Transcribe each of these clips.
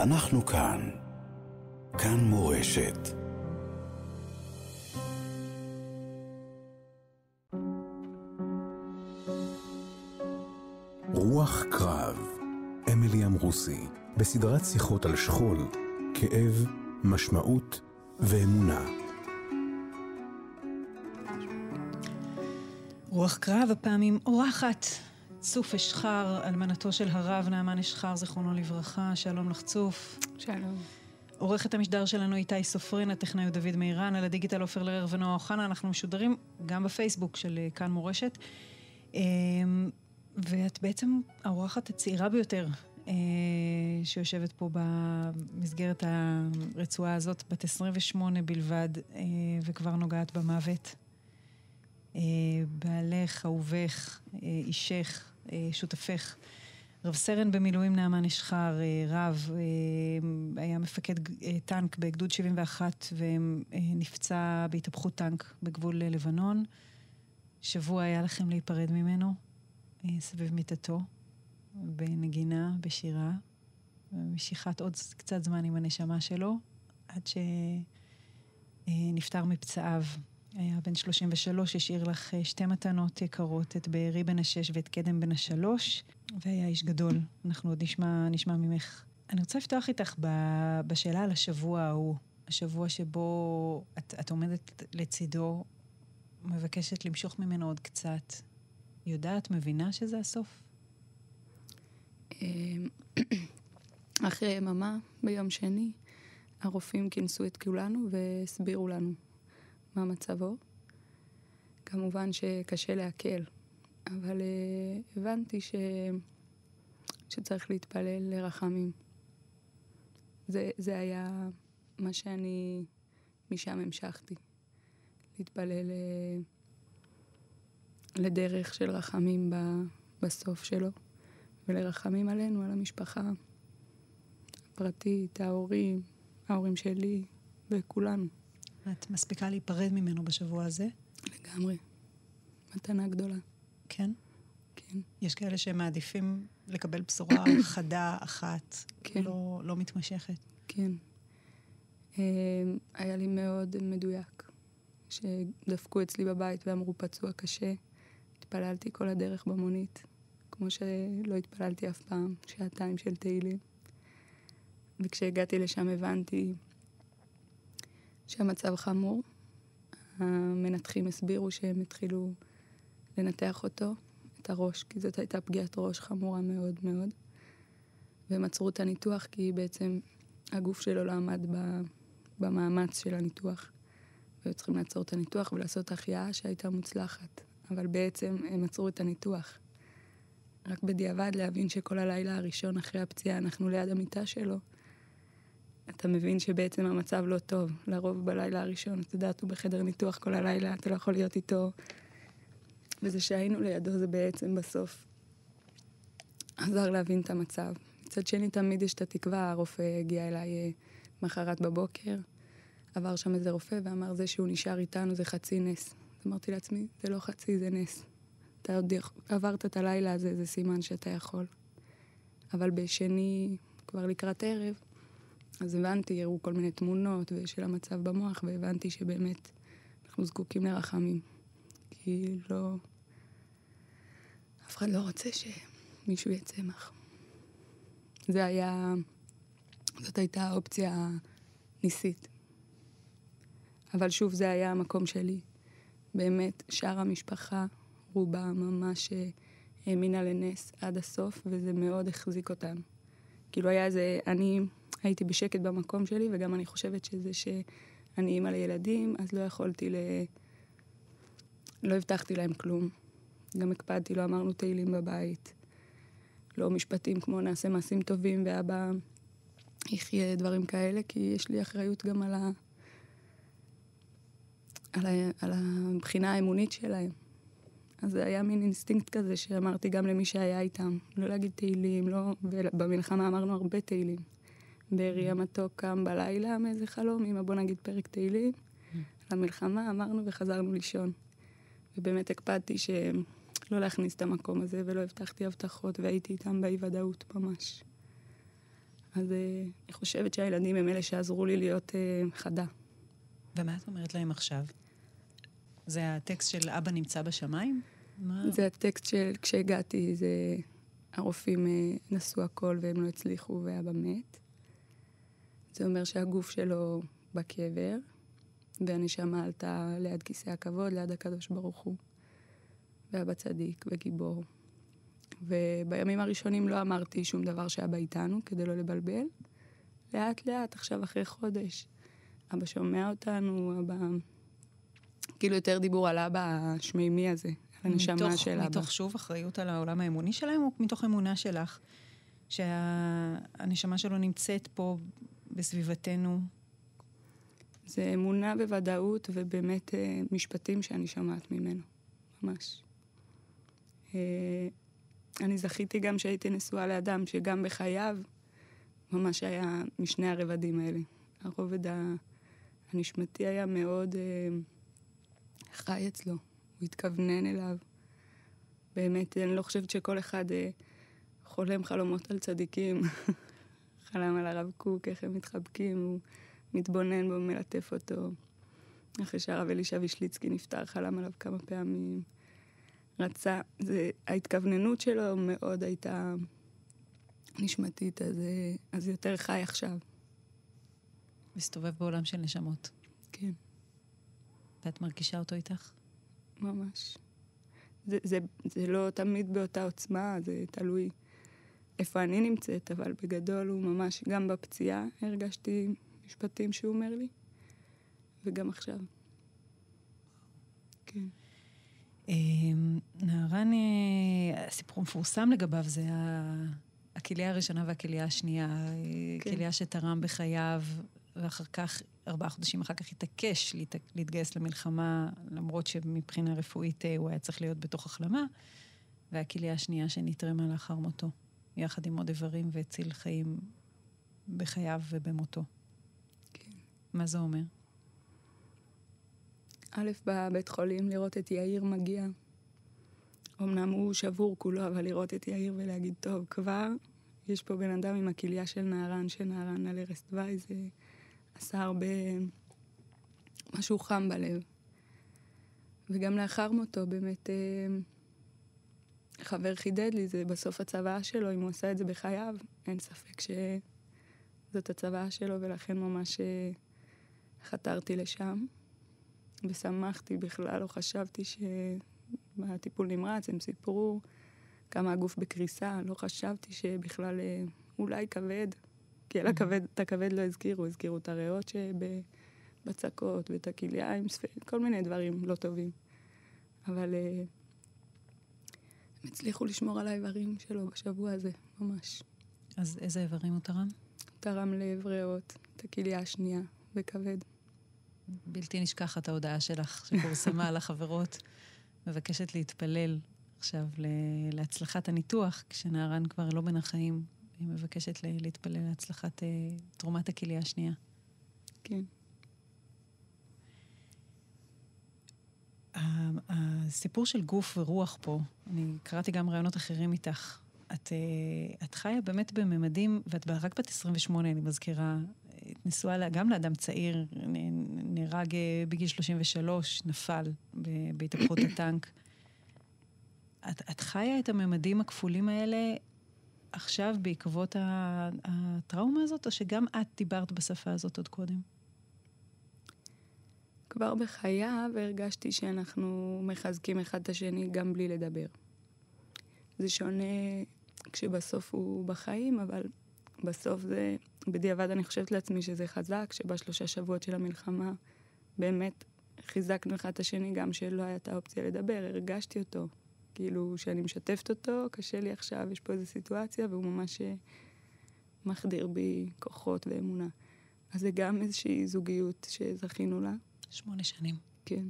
אנחנו כאן. כאן מורשת. רוח קרב, אמילי אמרוסי, בסדרת שיחות על שכול, כאב, משמעות ואמונה. רוח קרב, הפעם עם אורחת, צוף אשחר, אלמנתו של הרב נעמן אשחר, זיכרונו לברכה, שלום לך צוף. שלום. עורכת המשדר שלנו איתי סופרין, הטכנאי דוד מירן, על הדיגיטל עופר לרר ונועה אוחנה, אנחנו משודרים גם בפייסבוק של אה, כאן מורשת. אמ, ואת בעצם האורחת הצעירה ביותר אה, שיושבת פה במסגרת הרצועה הזאת, בת 28 בלבד, אה, וכבר נוגעת במוות. בעלך, אהובך, אישך, שותפך. רב סרן במילואים נעמן אשחר, רב, היה מפקד טנק בגדוד 71 ונפצע בהתהפכות טנק בגבול לבנון. שבוע היה לכם להיפרד ממנו, סביב מיטתו, בנגינה, בשירה, משיכת עוד קצת זמן עם הנשמה שלו, עד שנפטר מפצעיו. היה בן 33, השאיר לך אה, שתי מתנות יקרות, את בארי בן השש ואת קדם בן השלוש, והיה איש גדול. אנחנו עוד נשמע, נשמע ממך. אני רוצה לפתוח איתך בשאלה על השבוע ההוא, השבוע שבו את, את עומדת לצידו, מבקשת למשוך ממנו עוד קצת. יודעת, מבינה שזה הסוף? אמ, אחרי יממה, ביום שני, הרופאים כינסו את כולנו והסבירו לנו מה מצבו. כמובן שקשה להקל, אבל uh, הבנתי ש... שצריך להתפלל לרחמים. זה, זה היה מה שאני משם המשכתי. להתפלל uh, לדרך של רחמים ב, בסוף שלו, ולרחמים עלינו, על המשפחה הפרטית, ההורים, ההורים שלי וכולנו. את מספיקה להיפרד ממנו בשבוע הזה? לגמרי. מתנה גדולה. כן? כן. יש כאלה שמעדיפים לקבל בשורה חדה אחת, כן. לא, לא מתמשכת. כן. אמ, היה לי מאוד מדויק. שדפקו אצלי בבית ואמרו פצוע קשה, התפללתי כל הדרך במונית, כמו שלא התפללתי אף פעם, שעתיים של תהילים. וכשהגעתי לשם הבנתי שהמצב חמור. המנתחים הסבירו שהם התחילו לנתח אותו, את הראש, כי זאת הייתה פגיעת ראש חמורה מאוד מאוד. והם עצרו את הניתוח כי בעצם הגוף שלו לא עמד במאמץ של הניתוח. והיו צריכים לעצור את הניתוח ולעשות החייאה שהייתה מוצלחת. אבל בעצם הם עצרו את הניתוח. רק בדיעבד להבין שכל הלילה הראשון אחרי הפציעה אנחנו ליד המיטה שלו, אתה מבין שבעצם המצב לא טוב. לרוב בלילה הראשון, את יודעת, הוא בחדר ניתוח כל הלילה, אתה לא יכול להיות איתו. וזה שהיינו לידו זה בעצם בסוף עזר להבין את המצב. מצד שני, תמיד יש את התקווה, הרופא הגיע אליי אה, מחרת בבוקר, עבר שם איזה רופא ואמר, זה שהוא נשאר איתנו זה חצי נס. אמרתי לעצמי, זה לא חצי, זה נס. אתה עוד עברת את הלילה הזה, זה סימן שאתה יכול. אבל בשני, כבר לקראת ערב, אז הבנתי, הראו כל מיני תמונות של המצב במוח, והבנתי שבאמת אנחנו זקוקים לרחמים. כי לא... אף אחד לא רוצה שמישהו יהיה צמח. זה היה... זאת הייתה האופציה הניסית. אבל שוב, זה היה המקום שלי. באמת, שאר המשפחה, רובה ממש האמינה לנס עד הסוף, וזה מאוד החזיק אותם. כאילו היה איזה, אני הייתי בשקט במקום שלי, וגם אני חושבת שזה שאני אימא לילדים, אז לא יכולתי ל... לא הבטחתי להם כלום. גם הקפדתי, לא אמרנו תהילים בבית. לא משפטים כמו נעשה מעשים טובים ואבא יחיה דברים כאלה, כי יש לי אחריות גם על, ה... על, ה... על הבחינה האמונית שלהם. אז זה היה מין אינסטינקט כזה שאמרתי גם למי שהיה איתם, לא להגיד תהילים, לא... ובמלחמה אמרנו הרבה תהילים. בארי המתוק קם בלילה מאיזה חלום, אמא בוא נגיד פרק תהילים. למלחמה אמרנו וחזרנו לישון. ובאמת הקפדתי שלא להכניס את המקום הזה, ולא הבטחתי הבטחות, והייתי איתם באי ודאות ממש. אז אה, אני חושבת שהילדים הם אלה שעזרו לי להיות אה, חדה. ומה את אומרת להם עכשיו? זה הטקסט של אבא נמצא בשמיים? מה? זה הטקסט של כשהגעתי, זה הרופאים אה, נסו הכל והם לא הצליחו ואבא מת. זה אומר שהגוף שלו בקבר, והנשמה עלתה ליד כיסא הכבוד, ליד הקדוש ברוך הוא. ואבא צדיק וגיבור. ובימים הראשונים לא אמרתי שום דבר שאבא איתנו, כדי לא לבלבל. לאט לאט, עכשיו אחרי חודש, אבא שומע אותנו, אבא... כאילו יותר דיבור על אבא השמימי הזה, על הנשמה מתוך, של אבא. מתוך שוב אחריות על העולם האמוני שלהם, או מתוך אמונה שלך שהנשמה שלו נמצאת פה בסביבתנו? זה אמונה בוודאות ובאמת אה, משפטים שאני שומעת ממנו, ממש. אה, אני זכיתי גם שהייתי נשואה לאדם שגם בחייו ממש היה משני הרבדים האלה. הרובד הנשמתי היה מאוד אה, חי אצלו, הוא התכוונן אליו. באמת, אני לא חושבת שכל אחד חולם חלומות על צדיקים. חלם על הרב קוק, איך הם מתחבקים, הוא מתבונן בו, מלטף אותו. אחרי שהרב אלישע וישליצקי נפטר, חלם עליו כמה פעמים. רצה, זה, ההתכווננות שלו מאוד הייתה נשמתית, אז, אז יותר חי עכשיו. מסתובב בעולם של נשמות. כן, ואת מרגישה אותו איתך? ממש. זה, זה, זה לא תמיד באותה עוצמה, זה תלוי איפה אני נמצאת, אבל בגדול הוא ממש, גם בפציעה הרגשתי משפטים שהוא אומר לי, וגם עכשיו. כן. אמ, נהרן, אה, הסיפור המפורסם לגביו זה הכליה הראשונה והכליה השנייה. כן. כליה שתרם בחייו, ואחר כך, ארבעה חודשים אחר כך התעקש להת- להתגייס למלחמה, למרות שמבחינה רפואית אה, הוא היה צריך להיות בתוך החלמה, והכליה השנייה שנתרמה לאחר מותו, יחד עם עוד איברים והציל חיים בחייו ובמותו. כן. מה זה אומר? א', בבית חולים לראות את יאיר מגיע. אמנם הוא שבור כולו, אבל לראות את יאיר ולהגיד, טוב, כבר יש פה בן אדם עם הכליה של נהרן, שנהרן על ערש דווי, זה עשה הרבה... משהו חם בלב. וגם לאחר מותו, באמת, אה, חבר חידד לי, זה בסוף הצוואה שלו, אם הוא עשה את זה בחייו, אין ספק שזאת הצוואה שלו, ולכן ממש אה, חתרתי לשם. ושמחתי בכלל, לא חשבתי שבטיפול נמרץ הם סיפרו כמה הגוף בקריסה, לא חשבתי שבכלל אה, אולי כבד, כי על הכבד, את הכבד לא הזכירו, הזכירו את הריאות שבצקות ואת הכליה עם ספק, כל מיני דברים לא טובים. אבל אה, הם הצליחו לשמור על האיברים שלו בשבוע הזה, ממש. אז איזה איברים הוא תרם? תרם לב ריאות, את הכליה השנייה וכבד. בלתי נשכחת ההודעה שלך, שפורסמה לחברות, מבקשת להתפלל עכשיו להצלחת הניתוח, כשנהרן כבר לא בין החיים. היא מבקשת להתפלל להצלחת אה, תרומת הכליה השנייה. כן. הסיפור של גוף ורוח פה, אני קראתי גם רעיונות אחרים איתך. את, אה, את חיה באמת בממדים, ואת רק בת 28, אני מזכירה, את נשואה גם לאדם צעיר, נהרג אה, בגיל 33, נפל בהתהפכות הטנק. את, את חיה את הממדים הכפולים האלה עכשיו בעקבות הטראומה הזאת, או שגם את דיברת בשפה הזאת עוד קודם? כבר בחייו הרגשתי שאנחנו מחזקים אחד את השני גם בלי לדבר. זה שונה כשבסוף הוא בחיים, אבל בסוף זה, בדיעבד אני חושבת לעצמי שזה חזק, שבשלושה שבועות של המלחמה באמת חיזקנו אחד את השני גם שלא הייתה אופציה לדבר, הרגשתי אותו. כאילו, שאני משתפת אותו, קשה לי עכשיו, יש פה איזו סיטואציה, והוא ממש אה, מחדיר בי כוחות ואמונה. אז זה גם איזושהי זוגיות שזכינו לה. שמונה שנים. כן.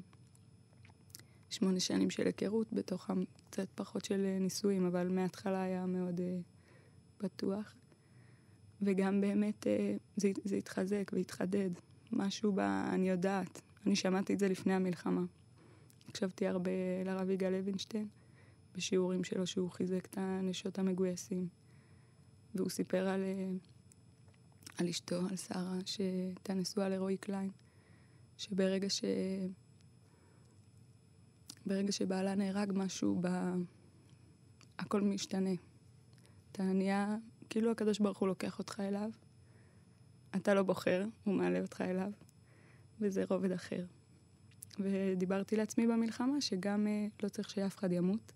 שמונה שנים של היכרות, בתוכם קצת פחות של אה, נישואים, אבל מההתחלה היה מאוד uh, פתוח. וגם באמת uh, זה, זה התחזק והתחדד. משהו ב... אני יודעת. אני שמעתי את זה לפני המלחמה. הקשבתי הרבה לרב יגאל לוינשטיין, בשיעורים שלו שהוא חיזק את הנשות המגויסים. והוא סיפר על על אשתו, על שרה, שהייתה נשואה לרועי קליין, שברגע ש... ברגע שבעלה נהרג משהו, ב... הכל משתנה. אתה נהיה, כאילו הקדוש ברוך הוא לוקח אותך אליו, אתה לא בוחר, הוא מעלה אותך אליו, וזה רובד אחר. ודיברתי לעצמי במלחמה שגם אה, לא צריך שאף אחד ימות.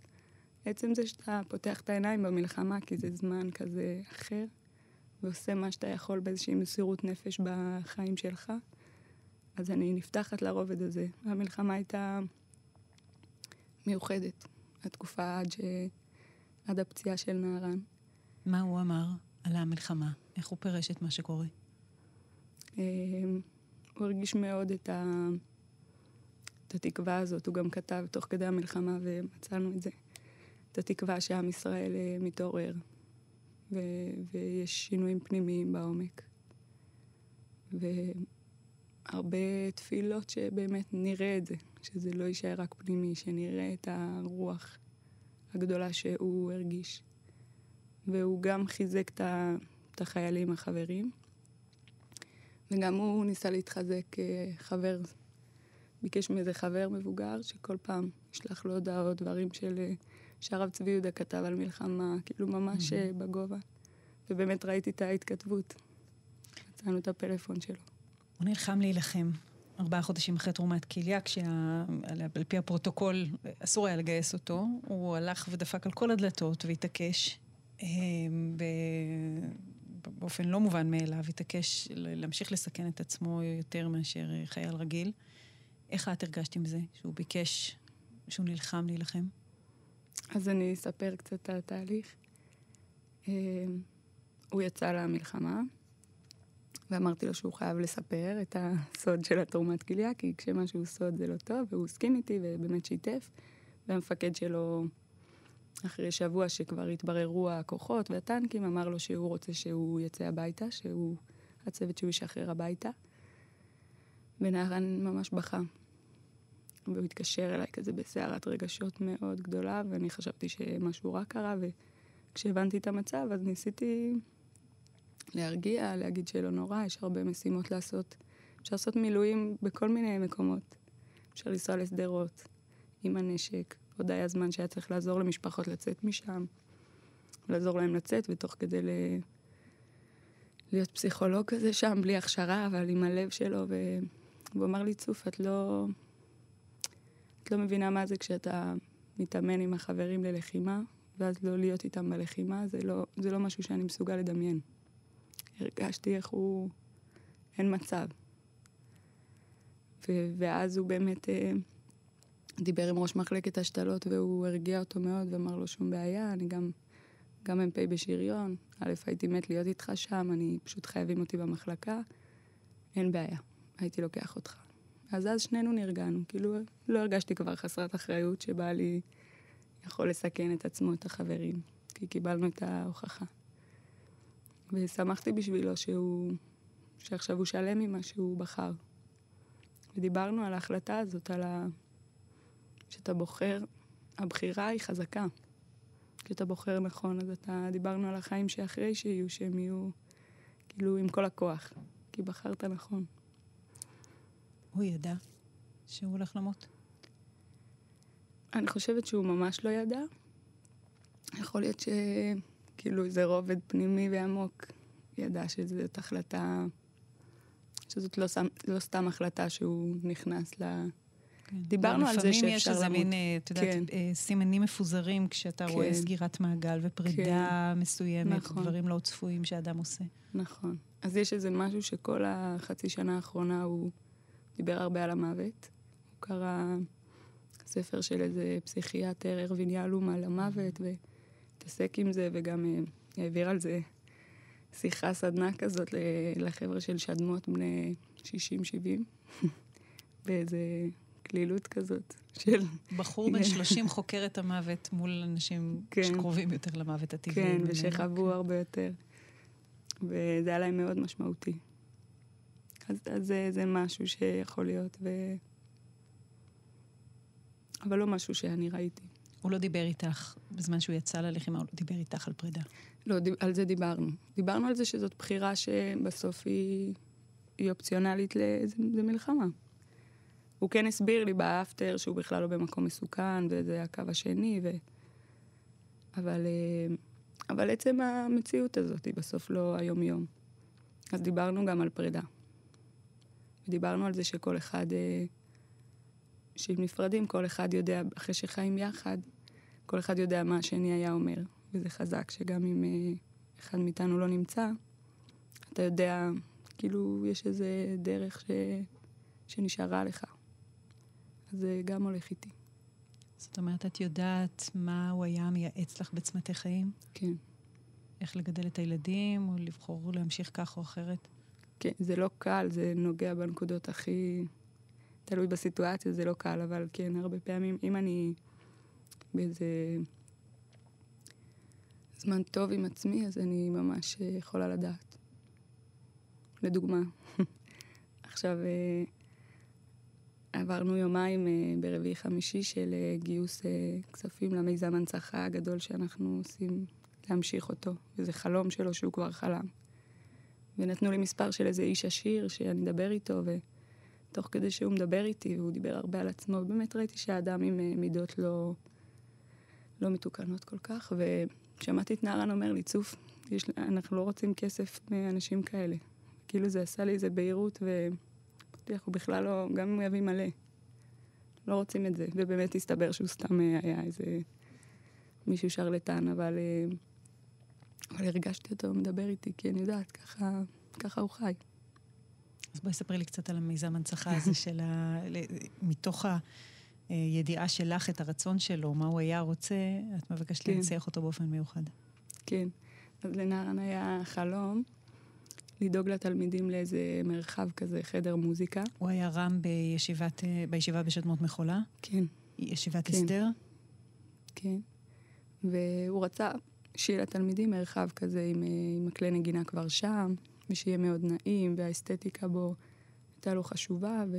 עצם זה שאתה פותח את העיניים במלחמה, כי זה זמן כזה אחר, ועושה מה שאתה יכול באיזושהי מסירות נפש בחיים שלך, אז אני נפתחת לרובד הזה. והמלחמה הייתה מיוחדת, התקופה עד, ש... עד הפציעה של נהרן. מה הוא אמר על המלחמה? איך הוא פירש את מה שקורה? אה, הוא הרגיש מאוד את, ה... את התקווה הזאת. הוא גם כתב תוך כדי המלחמה, ומצאנו את זה, את התקווה שעם ישראל אה, מתעורר, ו... ויש שינויים פנימיים בעומק. והרבה תפילות שבאמת נראה את זה, שזה לא יישאר רק פנימי, שנראה את הרוח הגדולה שהוא הרגיש. והוא גם חיזק את החיילים החברים. וגם הוא ניסה להתחזק כחבר, ביקש מאיזה חבר מבוגר, שכל פעם ישלח לו הודעות, דברים של... שהרב צבי יהודה כתב על מלחמה, כאילו ממש mm-hmm. בגובה. ובאמת ראיתי את ההתכתבות. מצאנו את הפלאפון שלו. הוא נלחם להילחם. ארבעה חודשים אחרי תרומת כליה, כשעל פי הפרוטוקול אסור היה לגייס אותו, הוא הלך ודפק על כל הדלתות והתעקש, אה, באופן לא מובן מאליו, התעקש להמשיך לסכן את עצמו יותר מאשר חייל רגיל. איך את הרגשת עם זה, שהוא ביקש, שהוא נלחם להילחם? אז אני אספר קצת על התהליך. אה, הוא יצא למלחמה, ואמרתי לו שהוא חייב לספר את הסוד של התרומת כליה, כי כשמשהו סוד זה לא טוב, והוא הסכים איתי ובאמת שיתף. והמפקד שלו, אחרי שבוע שכבר התבררו הכוחות והטנקים, אמר לו שהוא רוצה שהוא יצא הביתה, שהוא, הצוות שהוא ישחרר הביתה. ונהרן ממש בכה. והוא התקשר אליי כזה בסערת רגשות מאוד גדולה, ואני חשבתי שמשהו רע קרה, וכשהבנתי את המצב, אז ניסיתי להרגיע, להגיד שלא נורא, יש הרבה משימות לעשות. אפשר לעשות מילואים בכל מיני מקומות. אפשר לנסוע לשדרות עם הנשק. עוד היה זמן שהיה צריך לעזור למשפחות לצאת משם, לעזור להם לצאת, ותוך כדי ל... להיות פסיכולוג כזה שם, בלי הכשרה, אבל עם הלב שלו, ו... והוא אמר לי, צוף, את לא... את לא מבינה מה זה כשאתה מתאמן עם החברים ללחימה, ואז לא להיות איתם בלחימה, זה לא, זה לא משהו שאני מסוגל לדמיין. הרגשתי איך הוא... אין מצב. ו... ואז הוא באמת אה, דיבר עם ראש מחלקת השתלות והוא הרגיע אותו מאוד ואמר לו שום בעיה, אני גם, גם מ"פ בשריון, א', הייתי מת להיות איתך שם, אני פשוט חייבים אותי במחלקה, אין בעיה, הייתי לוקח אותך. אז אז שנינו נרגענו, כאילו לא הרגשתי כבר חסרת אחריות שבא לי יכול לסכן את עצמו, את החברים, כי קיבלנו את ההוכחה. ושמחתי בשבילו שהוא, שעכשיו הוא שלם ממה שהוא בחר. ודיברנו על ההחלטה הזאת, על ה... שאתה בוחר, הבחירה היא חזקה. כשאתה בוחר נכון, אז אתה, דיברנו על החיים שאחרי שיהיו, שהם יהיו כאילו עם כל הכוח, כי בחרת נכון. הוא ידע שהוא הולך למות? אני חושבת שהוא ממש לא ידע. יכול להיות ש... כאילו איזה רובד פנימי ועמוק ידע שזאת החלטה, שזאת לא, סתם, לא סתם החלטה שהוא נכנס ל... כן. דיברנו על זה שאפשר למות. לפעמים יש איזה מין, אה, את יודעת, כן. אה, סימנים מפוזרים כשאתה כן. רואה סגירת מעגל ופרידה כן. מסוימת, נכון. דברים לא צפויים שאדם עושה. נכון. אז יש איזה משהו שכל החצי שנה האחרונה הוא דיבר הרבה על המוות. הוא קרא ספר של איזה פסיכיאטר, ארווין יהלום, על המוות, ו... התעסק עם זה וגם אה, העביר על זה שיחה, סדנה כזאת לחבר'ה של שדמות בני 60-70, באיזה כלילות כזאת של... בחור בן 30 חוקר את המוות מול אנשים כן. שקרובים יותר למוות הטבעי. כן, ושחוו כן. הרבה יותר. וזה היה להם מאוד משמעותי. אז, אז זה, זה משהו שיכול להיות, ו... אבל לא משהו שאני ראיתי. הוא לא דיבר איתך בזמן שהוא יצא ללחימה, הוא לא דיבר איתך על פרידה. לא, על זה דיברנו. דיברנו על זה שזאת בחירה שבסוף היא, היא אופציונלית למלחמה. הוא כן הסביר לי באפטר שהוא בכלל לא במקום מסוכן, וזה הקו השני, ו... אבל, אה, אבל עצם המציאות הזאת היא בסוף לא היום-יום. אז דיברנו גם על פרידה. ודיברנו על זה שכל אחד, אה, שאם נפרדים, כל אחד יודע, אחרי שחיים יחד, כל אחד יודע מה השני היה אומר. וזה חזק, שגם אם אה, אחד מאיתנו לא נמצא, אתה יודע, כאילו, יש איזה דרך ש... שנשארה לך. אז זה גם הולך איתי. זאת אומרת, את יודעת מה הוא היה מייעץ לך בצמתי חיים? כן. איך לגדל את הילדים, או לבחור להמשיך כך או אחרת? כן, זה לא קל, זה נוגע בנקודות הכי... תלוי בסיטואציה, זה לא קל, אבל כן, הרבה פעמים, אם אני באיזה זמן טוב עם עצמי, אז אני ממש יכולה לדעת. לדוגמה, עכשיו אה, עברנו יומיים אה, ברביעי חמישי של אה, גיוס כספים למיזם הנצחה הגדול שאנחנו עושים להמשיך אותו, וזה חלום שלו שהוא כבר חלם. ונתנו לי מספר של איזה איש עשיר שאני אדבר איתו, ותוך כדי שהוא מדבר איתי, והוא דיבר הרבה על עצמו, באמת ראיתי שהאדם עם מידות לא, לא מתוקנות כל כך, ושמעתי את נערן אומר לי, צוף, יש, אנחנו לא רוצים כסף מאנשים כאלה. כאילו זה עשה לי איזה בהירות, ואמרתי לך, בכלל לא, גם אם הוא יביא מלא, לא רוצים את זה. ובאמת הסתבר שהוא סתם היה איזה מישהו שרלטן, אבל... אבל הרגשתי אותו מדבר איתי, כי אני יודעת, ככה, ככה הוא חי. אז בואי ספרי לי קצת על המיזם הנצחה הזה של ה... מתוך הידיעה שלך את הרצון שלו, מה הוא היה רוצה, את מבקשת כן. להנציח אותו באופן מיוחד. כן. אז לנערן היה חלום לדאוג לתלמידים לאיזה מרחב כזה, חדר מוזיקה. הוא היה רם בישיבת, בישיבה בשדמות מחולה? כן. ישיבת כן. הסדר? כן. והוא רצה שיהיה לתלמידים מרחב כזה עם, אה, עם הכלי נגינה כבר שם, ושיהיה מאוד נעים, והאסתטיקה בו הייתה לו חשובה, ו...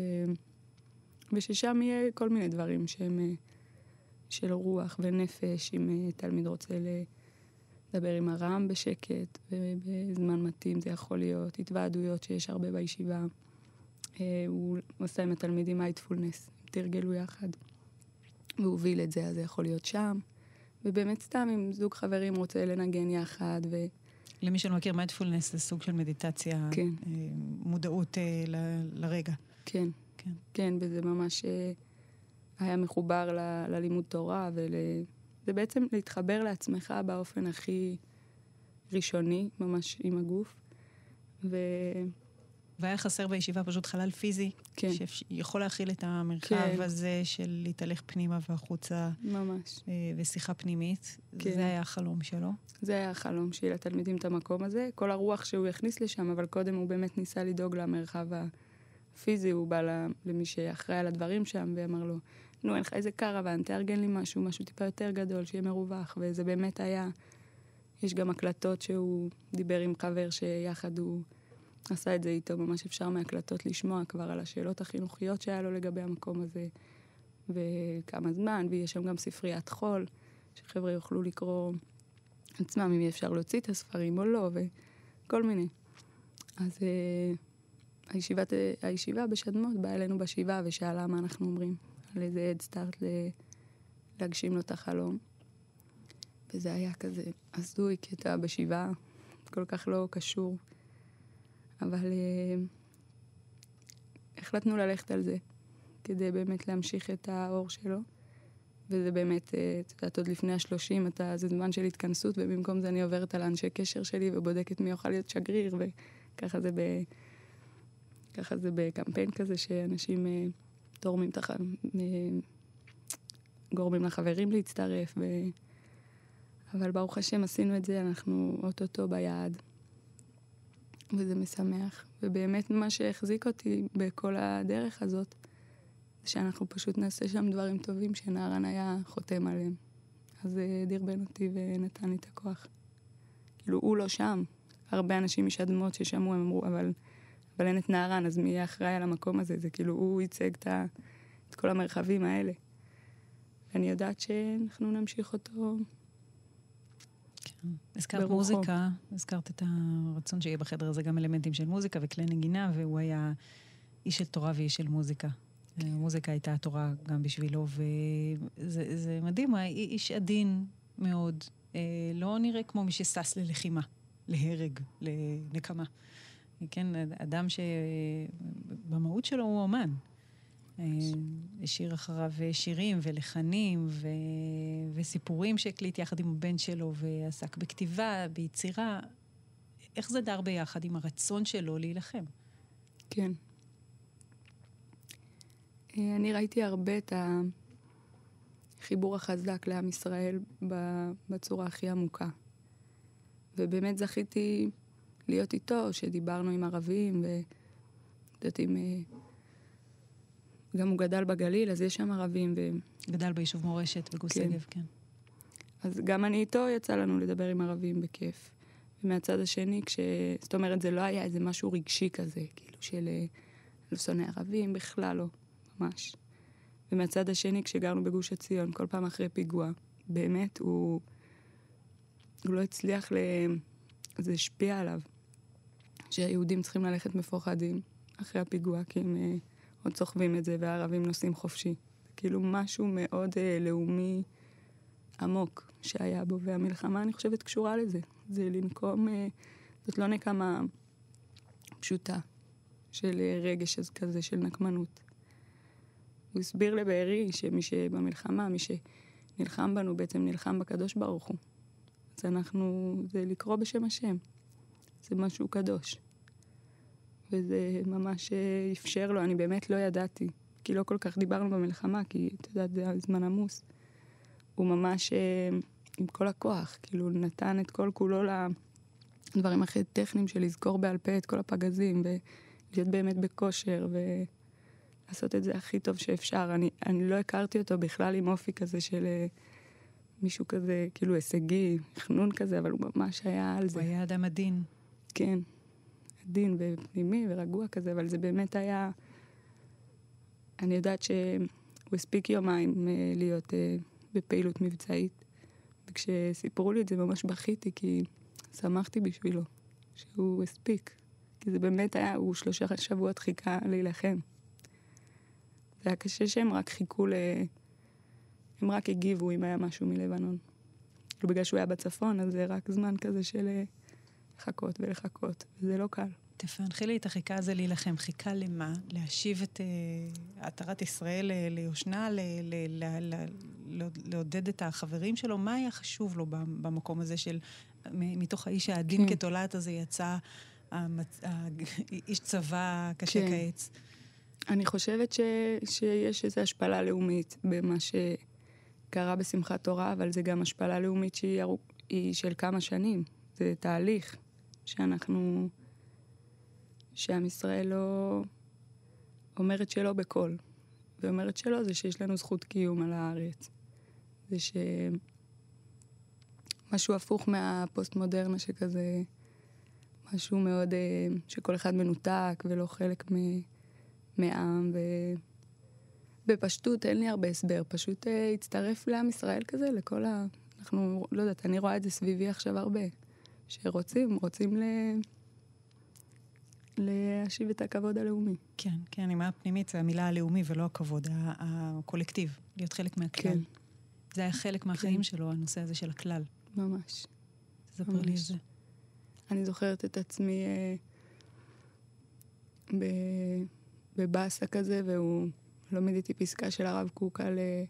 וששם יהיה כל מיני דברים שהם אה, של רוח ונפש, אם אה, תלמיד רוצה לדבר עם הרם בשקט, ובזמן מתאים זה יכול להיות התוועדויות שיש הרבה בישיבה. הוא עושה עם התלמידים מייטפולנס, תרגלו יחד. והוא הוביל את זה, אז זה יכול להיות שם. ובאמת סתם אם זוג חברים רוצה לנגן יחד ו... למי שלא מכיר, מיינדפולנס זה סוג של מדיטציה, כן. אה, מודעות אה, ל, לרגע. כן, כן, כן, וזה ממש אה, היה מחובר ל, ללימוד תורה, וזה בעצם להתחבר לעצמך באופן הכי ראשוני, ממש עם הגוף. ו... והיה חסר בישיבה פשוט חלל פיזי, כן. שיכול להכיל את המרחב כן. הזה של להתהלך פנימה והחוצה. ממש. אה, ושיחה פנימית. כן. זה היה החלום שלו. זה היה החלום שיהיה לתלמידים את המקום הזה. כל הרוח שהוא יכניס לשם, אבל קודם הוא באמת ניסה לדאוג למרחב הפיזי, הוא בא למי שאחראי על הדברים שם, ואמר לו, נו, אין לך איזה קרוון, תארגן לי משהו, משהו טיפה יותר גדול, שיהיה מרווח. וזה באמת היה... יש גם הקלטות שהוא דיבר עם חבר שיחד הוא... עשה את זה איתו, ממש אפשר מהקלטות לשמוע כבר על השאלות החינוכיות שהיה לו לגבי המקום הזה, וכמה זמן, ויש שם גם ספריית חול, שחבר'ה יוכלו לקרוא עצמם, אם יהיה אפשר להוציא את הספרים או לא, וכל מיני. אז uh, הישיבת, uh, הישיבה בשדמות באה אלינו בשבעה ושאלה מה אנחנו אומרים, על איזה עד סטארט להגשים לו את החלום. וזה היה כזה הזוי, כי אתה בשבעה, כל כך לא קשור. אבל אה, החלטנו ללכת על זה, כדי באמת להמשיך את האור שלו. וזה באמת, אה, את יודעת, עוד לפני השלושים, אתה, זה זמן של התכנסות, ובמקום זה אני עוברת על האנשי קשר שלי ובודקת מי יוכל להיות שגריר, וככה זה, ב, ככה זה בקמפיין כזה, שאנשים אה, תורמים את הח... גורמים לחברים להצטרף, ו... אבל ברוך השם עשינו את זה, אנחנו אוטוטו ביעד. וזה משמח. ובאמת מה שהחזיק אותי בכל הדרך הזאת, זה שאנחנו פשוט נעשה שם דברים טובים שנהרן היה חותם עליהם. אז זה דרבן אותי ונתן לי את הכוח. כאילו, הוא לא שם. הרבה אנשים משדמות ששמעו, הם אמרו, אבל, אבל אין את נהרן, אז מי יהיה אחראי על המקום הזה? זה כאילו, הוא ייצג את, את כל המרחבים האלה. ואני יודעת שאנחנו נמשיך אותו. הזכרת ברוחו. מוזיקה, הזכרת את הרצון שיהיה בחדר הזה גם אלמנטים של מוזיקה וכלי נגינה, והוא היה איש של תורה ואיש של מוזיקה. אה, מוזיקה הייתה התורה גם בשבילו, וזה זה מדהים, הוא היה איש עדין מאוד. אה, לא נראה כמו מי ששש ללחימה, להרג, לנקמה. כן, אדם שבמהות שלו הוא אומן. אה, השאיר אחריו שירים ולחנים ו... וסיפורים שהקליט יחד עם הבן שלו ועסק בכתיבה, ביצירה. איך זה דר ביחד עם הרצון שלו להילחם? כן. אה, אני ראיתי הרבה את החיבור החזק לעם ישראל בצורה הכי עמוקה. ובאמת זכיתי להיות איתו, שדיברנו עם ערבים, ויודעת, עם... גם הוא גדל בגליל, אז יש שם ערבים. ו... גדל ביישוב מורשת בגוש כן. שגב, כן. אז גם אני איתו יצא לנו לדבר עם ערבים בכיף. ומהצד השני, כש... זאת אומרת, זה לא היה איזה משהו רגשי כזה, כאילו של... אה, לא שונא ערבים, בכלל לא, ממש. ומהצד השני, כשגרנו בגוש עציון, כל פעם אחרי פיגוע, באמת, הוא... הוא לא הצליח ל... זה השפיע עליו. שהיהודים צריכים ללכת מפוחדים אחרי הפיגוע, כי הם אה, עוד סוחבים את זה, והערבים נוסעים חופשי. כאילו משהו מאוד אה, לאומי עמוק שהיה בו, והמלחמה, אני חושבת, קשורה לזה. זה לנקום, אה, זאת לא נקמה פשוטה של אה, רגש כזה, של נקמנות. הוא הסביר לבארי שמי שבמלחמה, מי שנלחם בנו, בעצם נלחם בקדוש ברוך הוא. אז אנחנו, זה לקרוא בשם השם. זה משהו קדוש. וזה ממש אה, אפשר לו, אני באמת לא ידעתי, כי לא כל כך דיברנו במלחמה, כי את יודעת, זה היה זמן עמוס. הוא ממש אה, עם כל הכוח, כאילו נתן את כל כולו לדברים הכי טכניים של לזכור בעל פה את כל הפגזים, ולהיות באמת בכושר, ולעשות את זה הכי טוב שאפשר. אני, אני לא הכרתי אותו בכלל עם אופי כזה של אה, מישהו כזה, כאילו הישגי, חנון כזה, אבל הוא ממש היה על זה. הוא היה אדם עדין. כן, עדין ופנימי ורגוע כזה, אבל זה באמת היה... אני יודעת שהוא הספיק יומיים אה, להיות אה, בפעילות מבצעית, וכשסיפרו לי את זה ממש בכיתי, כי שמחתי בשבילו שהוא הספיק. כי זה באמת היה, הוא שלושה שבועות חיכה להילחם. זה היה קשה שהם רק חיכו ל... הם רק הגיבו אם היה משהו מלבנון. כאילו בגלל שהוא היה בצפון, אז זה רק זמן כזה של אה, לחכות ולחכות, וזה לא קל. תפענחי לי את החיכה הזה להילחם. חיכה למה? להשיב את uh, עטרת ישראל uh, ליושנה? ל- ל- ל- ל- ל- לעודד את החברים שלו? מה היה חשוב לו במקום הזה של... מתוך האיש העדין כן. כתולעת הזה יצא המצ... איש צבא קשה כן. כעץ. אני חושבת ש... שיש איזו השפלה לאומית במה שקרה בשמחת תורה, אבל זה גם השפלה לאומית שהיא ארוכ... של כמה שנים. זה תהליך שאנחנו... שעם ישראל לא אומרת שלא בקול. ואומרת שלא זה שיש לנו זכות קיום על הארץ. זה ש... משהו הפוך מהפוסט-מודרנה שכזה, משהו מאוד, אה, שכל אחד מנותק ולא חלק מ... מעם, ו... בפשטות אין לי הרבה הסבר, פשוט אה, הצטרף לעם ישראל כזה, לכל ה... אנחנו, לא יודעת, אני רואה את זה סביבי עכשיו הרבה. שרוצים, רוצים ל... להשיב את הכבוד הלאומי. כן, כן, נימה פנימית זה המילה הלאומי ולא הכבוד, הקולקטיב, להיות חלק מהכלל. כן. זה היה חלק מהחיים כן. שלו, הנושא הזה של הכלל. ממש. תספר לי את זה. אני זוכרת את עצמי אה, בבאסה כזה, והוא לומד איתי פסקה של הרב קוק על, אה,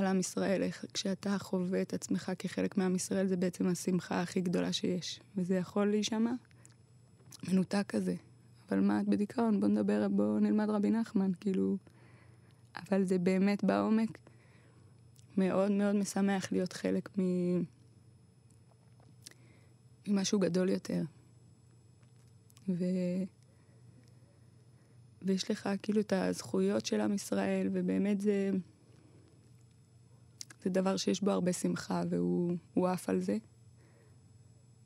על עם ישראל, איך כשאתה חווה את עצמך כחלק מעם ישראל, זה בעצם השמחה הכי גדולה שיש. וזה יכול להישמע מנותק כזה. אבל מה, את בדיכאון, בוא נדבר, בוא נלמד רבי נחמן, כאילו... אבל זה באמת בעומק מאוד מאוד משמח להיות חלק מ... ממשהו גדול יותר. ו... ויש לך כאילו את הזכויות של עם ישראל, ובאמת זה... זה דבר שיש בו הרבה שמחה, והוא עף על זה.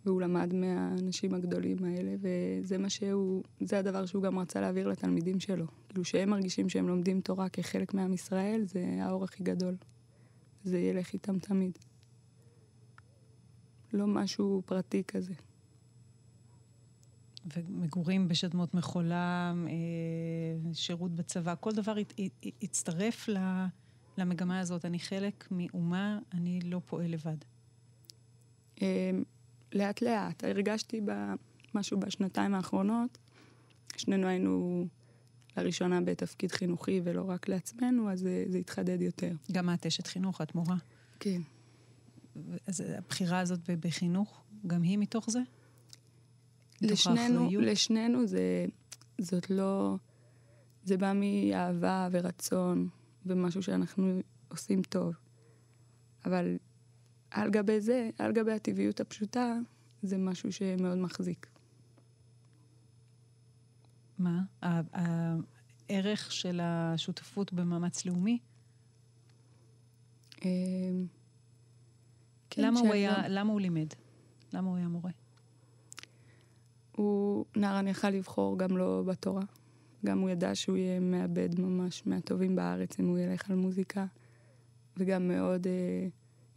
והוא למד מהאנשים הגדולים האלה, וזה מה שהוא, זה הדבר שהוא גם רצה להעביר לתלמידים שלו. כאילו שהם מרגישים שהם לומדים תורה כחלק מעם ישראל, זה האור הכי גדול. זה ילך איתם תמיד. לא משהו פרטי כזה. ומגורים בשדמות מחולה, אה, שירות בצבא, כל דבר יצטרף למגמה הזאת. אני חלק מאומה, אני לא פועל לבד. אה, לאט לאט. הרגשתי משהו בשנתיים האחרונות. שנינו היינו לראשונה בתפקיד חינוכי ולא רק לעצמנו, אז זה, זה התחדד יותר. גם את אשת חינוך, את מורה. כן. אז הבחירה הזאת בחינוך, גם היא מתוך זה? לשנינו, לשנינו זה, זאת לא... זה בא מאהבה ורצון ומשהו שאנחנו עושים טוב. אבל על גבי זה, על גבי הטבעיות הפשוטה, זה משהו שמאוד מחזיק. מה? הערך של השותפות במאמץ לאומי? אמ, כן, למה, הוא היה, למה הוא לימד? למה הוא היה מורה? הוא, נערן יכל לבחור גם לא בתורה. גם הוא ידע שהוא יהיה מעבד ממש מהטובים בארץ אם הוא ילך על מוזיקה. וגם מאוד אה,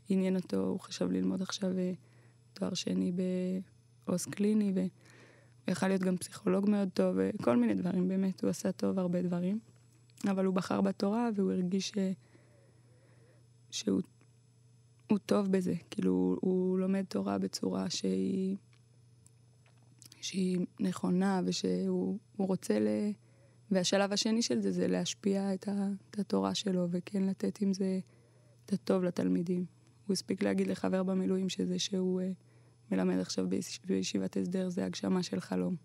עניין אותו, הוא חשב ללמוד עכשיו אה, תואר שני בעו"ס קליני, והוא יכל להיות גם פסיכולוג מאוד טוב, וכל מיני דברים, באמת, הוא עשה טוב הרבה דברים. אבל הוא בחר בתורה והוא הרגיש ש... שהוא הוא טוב בזה. כאילו, הוא, הוא לומד תורה בצורה שהיא, שהיא נכונה ושהוא רוצה ל... והשלב השני של זה זה להשפיע את, ה, את התורה שלו וכן לתת עם זה את הטוב לתלמידים. הוא הספיק להגיד לחבר במילואים שזה שהוא uh, מלמד עכשיו ביש, בישיבת הסדר זה הגשמה של חלום.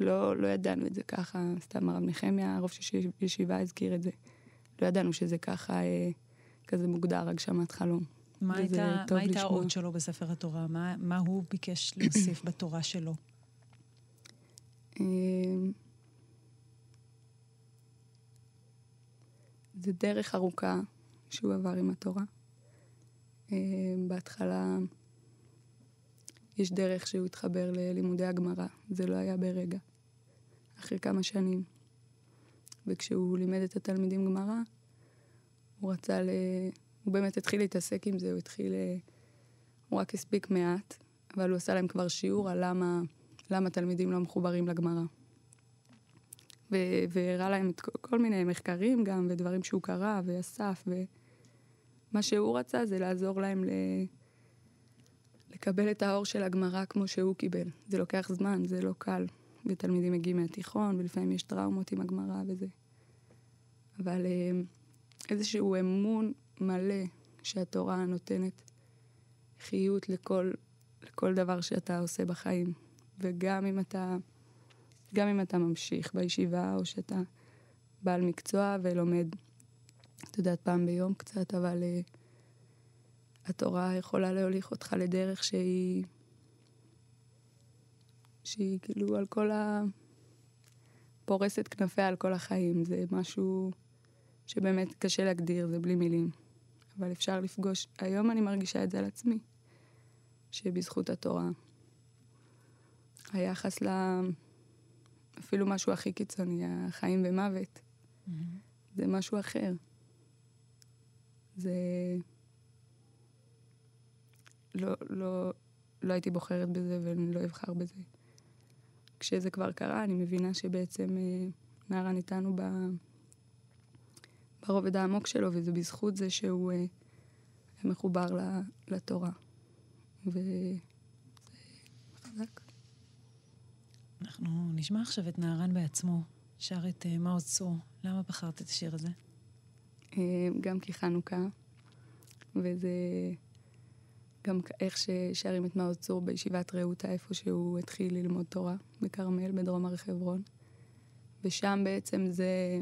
לא, לא ידענו את זה ככה, סתם הרב נחמיה, הרוב של ישיבה הזכיר את זה. לא ידענו שזה ככה, uh, כזה מוגדר, הגשמת חלום. מה הייתה, מה הייתה האות שלו בספר התורה? מה, מה הוא ביקש להוסיף בתורה שלו? זה דרך ארוכה שהוא עבר עם התורה. אמ, בהתחלה יש דרך שהוא התחבר ללימודי הגמרא, זה לא היה ברגע. אחרי כמה שנים. וכשהוא לימד את התלמידים גמרא, הוא רצה ל... הוא באמת התחיל להתעסק עם זה, הוא התחיל... אה, הוא רק הספיק מעט, אבל הוא עשה להם כבר שיעור על למה, למה תלמידים לא מחוברים לגמרא. והראה להם את כל, כל מיני מחקרים גם, ודברים שהוא קרא ואסף, ומה שהוא רצה זה לעזור להם ל... לקבל את האור של הגמרא כמו שהוא קיבל. זה לוקח זמן, זה לא קל. ותלמידים מגיעים מהתיכון, ולפעמים יש טראומות עם הגמרא וזה. אבל אה, איזשהו אמון מלא שהתורה נותנת חיות לכל, לכל דבר שאתה עושה בחיים. וגם אם אתה, גם אם אתה ממשיך בישיבה, או שאתה בעל מקצוע ולומד, את יודעת, פעם ביום קצת, אבל uh, התורה יכולה להוליך אותך לדרך שהיא, שהיא כאילו על כל ה... פורסת כנפיה על כל החיים. זה משהו שבאמת קשה להגדיר, זה בלי מילים. אבל אפשר לפגוש, היום אני מרגישה את זה על עצמי, שבזכות התורה, היחס ל... אפילו משהו הכי קיצוני, החיים ומוות, mm-hmm. זה משהו אחר. זה... לא, לא, לא הייתי בוחרת בזה ואני לא אבחר בזה. כשזה כבר קרה, אני מבינה שבעצם אה, נערן איתנו ב... ברובד העמוק שלו, וזה בזכות זה שהוא אה, מחובר לתורה. וזה חזק. אנחנו נשמע עכשיו את נהרן בעצמו, שר את אה, מעוז צור. למה בחרת את השיר הזה? אה, גם כי חנוכה, וזה גם איך ששרים את מעוז צור בישיבת רעותה, איפה שהוא התחיל ללמוד תורה, בכרמל, בדרום הר חברון. ושם בעצם זה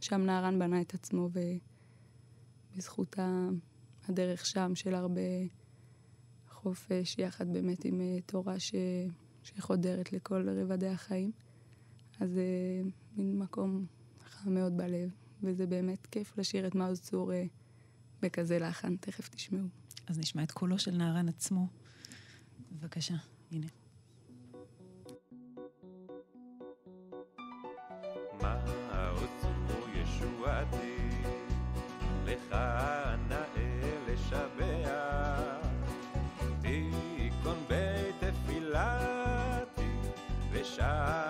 שם נהרן בנה את עצמו, ובזכות הדרך שם של הרבה חופש, יחד באמת עם אה, תורה ש... שחודרת לכל רבדי החיים. אז זה אה, מין מקום חם מאוד בלב, וזה באמת כיף לשיר את מעוז צור אה, בכזה לחן, תכף תשמעו. אז נשמע את קולו של נהרן עצמו. בבקשה, הנה. ישועתי, לך ושם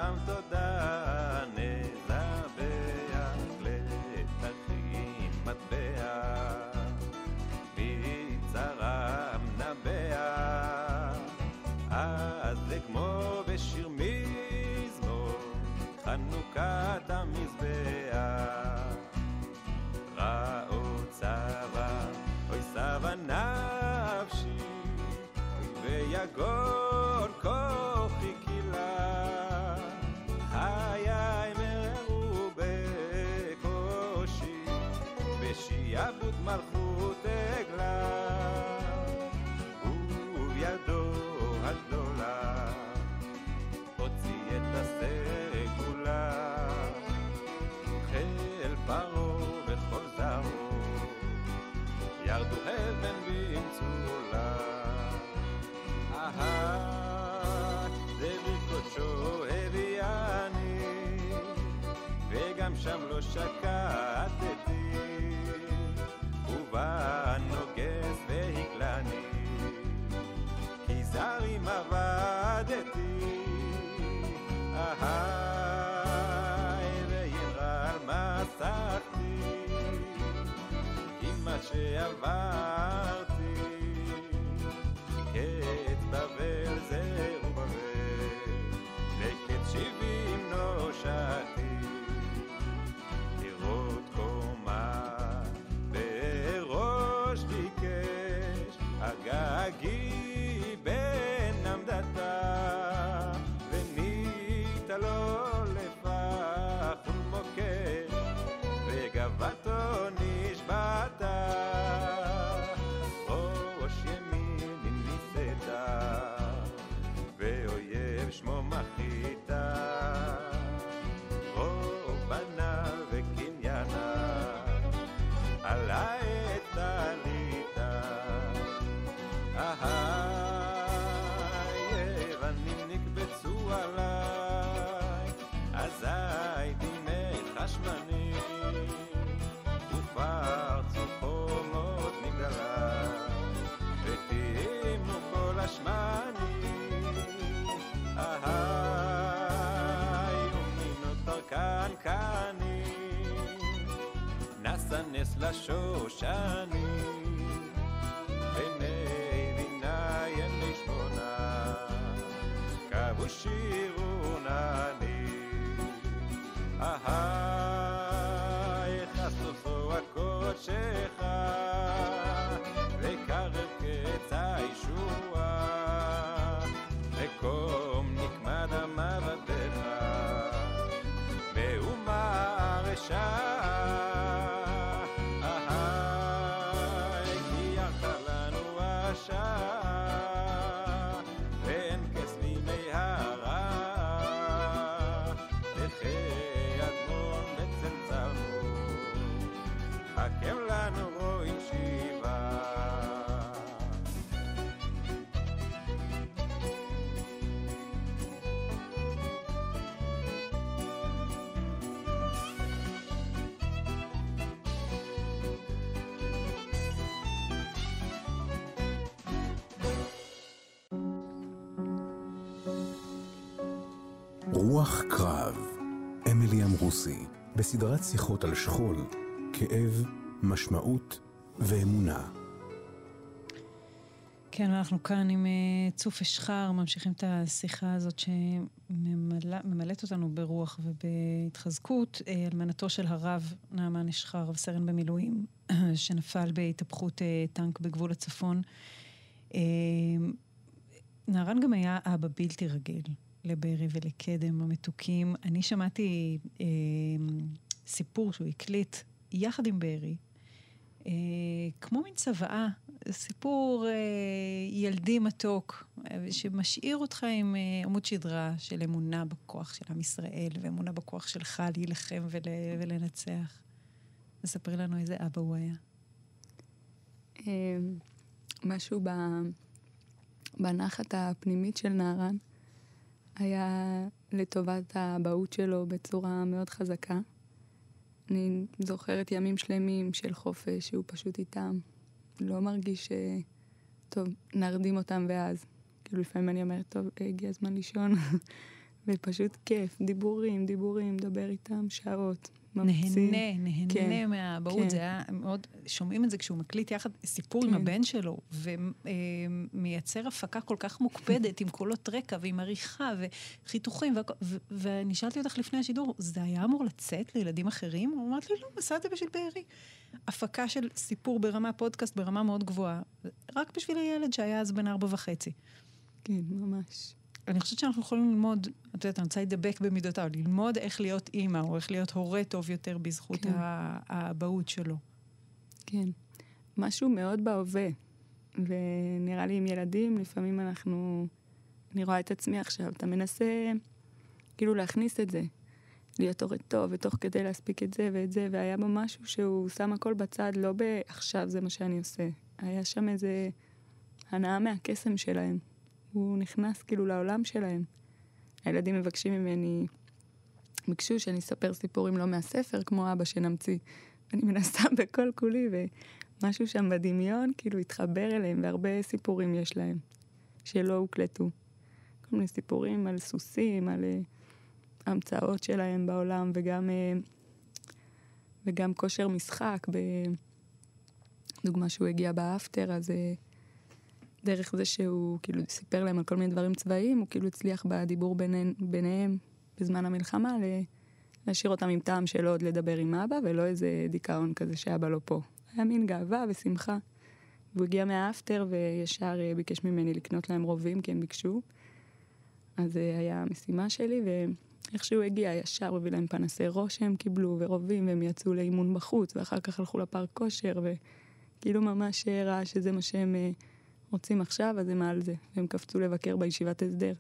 אהי, יוונים נקבצו עליי, אזי דיני חשמני, ופרצו חומות מגדליי, ותהימו כל השמני. אהי, ומי נותר כאן נשא נס לשושני. בני רוח קרב, אמילי אמרוסי, בסדרת שיחות על שכול, כאב, משמעות ואמונה. כן, אנחנו כאן עם אה, צוף אשחר, ממשיכים את השיחה הזאת שממלאת אותנו ברוח ובהתחזקות. אה, אלמנתו של הרב נעמן אשחר, רב סרן במילואים, שנפל בהתהפכות אה, טנק בגבול הצפון. נהרן גם היה אבא בלתי רגיל לברי ולקדם המתוקים. אני שמעתי אה, סיפור שהוא הקליט יחד עם ברי, אה, כמו מין צוואה, סיפור אה, ילדי מתוק, אה, שמשאיר אותך עם אה, עמוד שדרה של אמונה בכוח של עם ישראל, ואמונה בכוח שלך להילחם ול, ולנצח. תספרי לנו איזה אבא הוא היה. אה, משהו ב... בנחת הפנימית של נהרן היה לטובת האבהות שלו בצורה מאוד חזקה. אני זוכרת ימים שלמים של חופש שהוא פשוט איתם. לא מרגיש ש... טוב, נרדים אותם ואז. כאילו לפעמים אני אומרת, טוב, הגיע הזמן לישון, ופשוט כיף, דיבורים, דיבורים, מדבר איתם שעות. ממציא. נהנה, נהנה כן, מהאבהות. כן. זה היה מאוד, שומעים את זה כשהוא מקליט יחד סיפור עם כן. הבן שלו, ומייצר הפקה כל כך מוקפדת, עם קולות רקע ועם עריכה וחיתוכים, והכל- ו- ואני שאלתי אותך לפני השידור, זה היה אמור לצאת לילדים אחרים? הוא אמרת לי, לא, עשה את זה בשביל בארי. הפקה של סיפור ברמה פודקאסט ברמה מאוד גבוהה, רק בשביל הילד שהיה אז בן ארבע וחצי. כן, ממש. אני חושבת שאנחנו יכולים ללמוד, את יודעת, אני רוצה להידבק במידותיו, ללמוד איך להיות אימא, או איך להיות הורה טוב יותר בזכות כן. האבהות שלו. כן. משהו מאוד בהווה. ונראה לי עם ילדים, לפעמים אנחנו... אני רואה את עצמי עכשיו, אתה מנסה כאילו להכניס את זה. להיות הורה טוב, ותוך כדי להספיק את זה ואת זה, והיה בו משהו שהוא שם הכל בצד, לא בעכשיו זה מה שאני עושה. היה שם איזה הנאה מהקסם שלהם. הוא נכנס כאילו לעולם שלהם. הילדים מבקשים ממני, ביקשו שאני אספר סיפורים לא מהספר, כמו אבא שנמציא. אני מנסה בכל כולי, ומשהו שם בדמיון כאילו התחבר אליהם, והרבה סיפורים יש להם, שלא הוקלטו. כל מיני סיפורים על סוסים, על אה, המצאות שלהם בעולם, וגם, אה, וגם כושר משחק. דוגמה שהוא הגיע באפטר, אז אה, דרך זה שהוא כאילו סיפר להם על כל מיני דברים צבאיים, הוא כאילו הצליח בדיבור ביניהם, ביניהם בזמן המלחמה. להשאיר אותם עם טעם של עוד לדבר עם אבא, ולא איזה דיכאון כזה שאבא לא פה. היה מין גאווה ושמחה. והוא הגיע מהאפטר וישר אה, ביקש ממני לקנות להם רובים, כי הם ביקשו. אז זה היה המשימה שלי, ואיך שהוא הגיע, ישר הוא הביא להם פנסי ראש שהם קיבלו, ורובים, והם יצאו לאימון בחוץ, ואחר כך הלכו לפארק כושר, וכאילו ממש אה, ראה שזה מה שהם אה, רוצים עכשיו, אז הם על זה. והם קפצו לבקר בישיבת הסדר.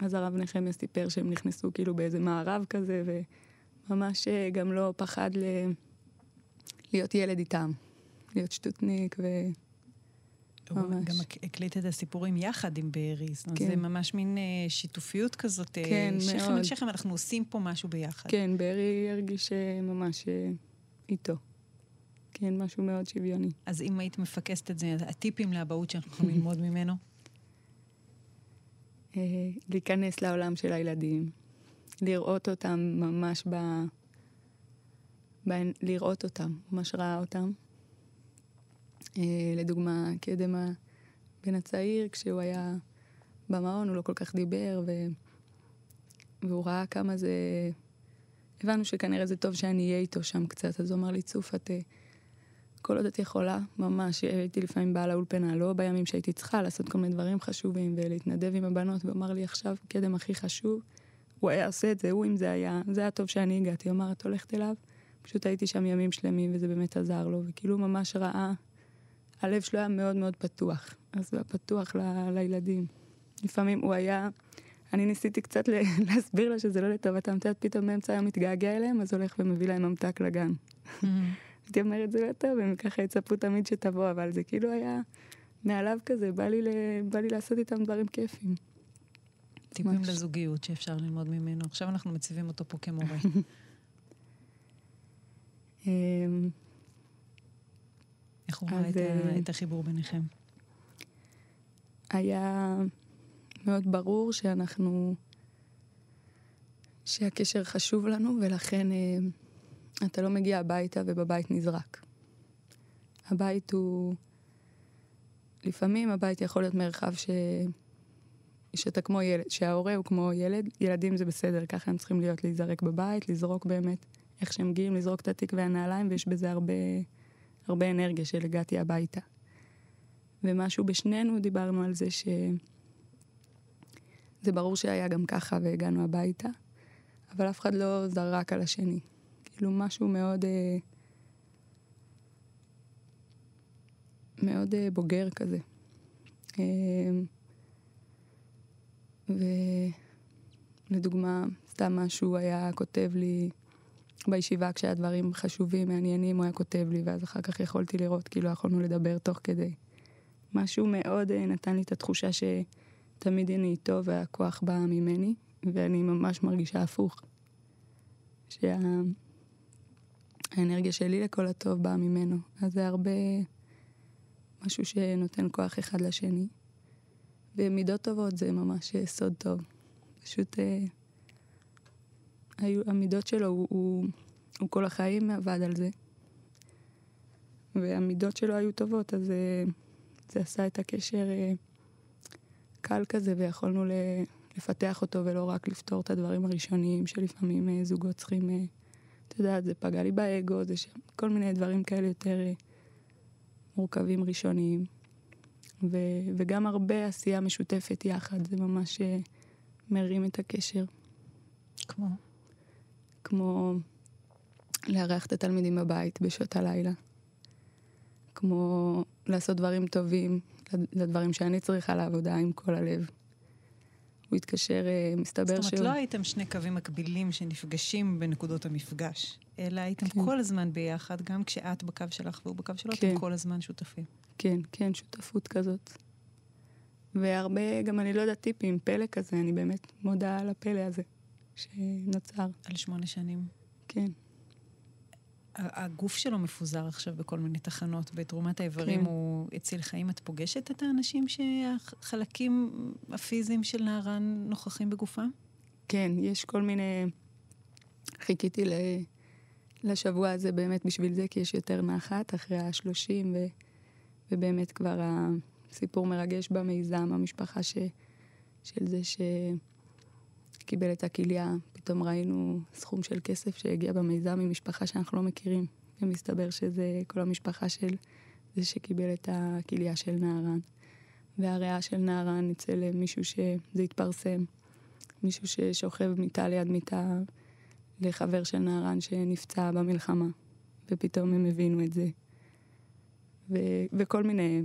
אז הרב נחמיה סיפר שהם נכנסו כאילו באיזה מערב כזה, וממש אה, גם לא פחד ל... להיות ילד איתם. להיות שטותניק ו... הוא ממש. גם הק- הקליט את הסיפורים יחד עם בארי, זאת אומרת, כן. זה ממש מין אה, שיתופיות כזאת. אה, כן, שכם מאוד. אל שכם, אנחנו עושים פה משהו ביחד. כן, בארי הרגיש אה, ממש אה, איתו. כן, משהו מאוד שוויוני. אז אם היית מפקסת את זה, הטיפים לאבהות שאנחנו יכולים ללמוד ממנו? אה, להיכנס לעולם של הילדים, לראות אותם ממש ב... ב... לראות אותם, ממש ראה אותם. אה, לדוגמה, קדם הבן הצעיר, כשהוא היה במעון, הוא לא כל כך דיבר, ו... והוא ראה כמה זה... הבנו שכנראה זה טוב שאני אהיה איתו שם קצת, אז הוא אמר לי, צוף, את... כל עוד את יכולה, ממש, הייתי לפעמים באה לאולפנה, לא בימים שהייתי צריכה לעשות כל מיני דברים חשובים ולהתנדב עם הבנות, והוא אמר לי עכשיו, קדם הכי חשוב, הוא היה עושה את זה, הוא אם זה היה, זה היה טוב שאני הגעתי, הוא אמר, את הולכת אליו? פשוט הייתי שם ימים שלמים וזה באמת עזר לו, וכאילו ממש ראה, הלב שלו היה מאוד מאוד פתוח, אז הוא היה פתוח ל, לילדים. לפעמים הוא היה, אני ניסיתי קצת להסביר לו שזה לא לטובתם, את יודעת, פתאום באמצע היום מתגעגע אליהם, אז הולך ומביא להם ממתק לגן. הייתי אומרת, זה לא טוב, הם ככה יצפו תמיד שתבוא, אבל זה כאילו היה מעליו כזה, בא לי, ל... בא לי לעשות איתם דברים כיפים. טיפים. לזוגיות שאפשר ללמוד ממנו. עכשיו אנחנו מציבים אותו פה כמורה. אמ, איך הוא רואה אז, את ה- אה, את החיבור ביניכם? היה מאוד ברור שאנחנו, שהקשר חשוב לנו, ולכן אה, אתה לא מגיע הביתה ובבית נזרק. הבית הוא, לפעמים הבית יכול להיות מרחב ש... שאתה כמו ילד, שההורה הוא כמו ילד, ילדים זה בסדר, ככה הם צריכים להיות, להיזרק בבית, לזרוק באמת, איך שהם מגיעים, לזרוק את התיק והנעליים, ויש בזה הרבה, הרבה אנרגיה של הגעתי הביתה. ומשהו בשנינו דיברנו על זה ש... זה ברור שהיה גם ככה והגענו הביתה, אבל אף אחד לא זרק על השני. כאילו משהו מאוד... אה, מאוד אה, בוגר כזה. אה, ולדוגמה, סתם משהו היה כותב לי בישיבה כשהיה דברים חשובים, מעניינים, הוא היה כותב לי, ואז אחר כך יכולתי לראות, כאילו יכולנו לדבר תוך כדי. משהו מאוד אה, נתן לי את התחושה שתמיד אני איתו והכוח בא ממני, ואני ממש מרגישה הפוך. שהאנרגיה שלי לכל הטוב באה ממנו. אז זה הרבה משהו שנותן כוח אחד לשני. ומידות טובות זה ממש סוד טוב. פשוט אה, היו, המידות שלו, הוא, הוא, הוא כל החיים עבד על זה. והמידות שלו היו טובות, אז אה, זה עשה את הקשר אה, קל כזה, ויכולנו ל- לפתח אותו ולא רק לפתור את הדברים הראשוניים שלפעמים אה, זוגות צריכים, אה, את יודעת, זה פגע לי באגו, זה ש... כל מיני דברים כאלה יותר אה, מורכבים ראשוניים. ו... וגם הרבה עשייה משותפת יחד, זה ממש אה, מרים את הקשר. כמו? כמו לארח את התלמידים בבית בשעות הלילה. כמו לעשות דברים טובים לדברים שאני צריכה לעבודה עם כל הלב. הוא התקשר, אה, מסתבר זאת שהוא... אומרת, לא הייתם שני קווים מקבילים שנפגשים בנקודות המפגש, אלא הייתם כן. כל הזמן ביחד, גם כשאת בקו שלך והוא בקו שלו, כן. אתם כל הזמן שותפים. כן, כן, שותפות כזאת. והרבה, גם אני לא יודעת, טיפים, פלא כזה, אני באמת מודה על הפלא הזה שנוצר. על שמונה שנים. כן, הגוף שלו מפוזר עכשיו בכל מיני תחנות. בתרומת האיברים כן. הוא הציל חיים. את פוגשת את האנשים שהחלקים הפיזיים של נערן נוכחים בגופם? כן, יש כל מיני... חיכיתי ל... לשבוע הזה באמת בשביל זה, כי יש יותר נחת אחרי השלושים, ו... ובאמת כבר הסיפור מרגש במיזם, המשפחה ש... של זה שקיבל את הכליה. פתאום ראינו סכום של כסף שהגיע במיזם ממשפחה שאנחנו לא מכירים, ומסתבר שזה כל המשפחה של זה שקיבל את הכליה של נערן. והריאה של נערן אצל מישהו שזה התפרסם. מישהו ששוכב מיטה ליד מיטה לחבר של נערן שנפצע במלחמה, ופתאום הם הבינו את זה. ו- וכל מיני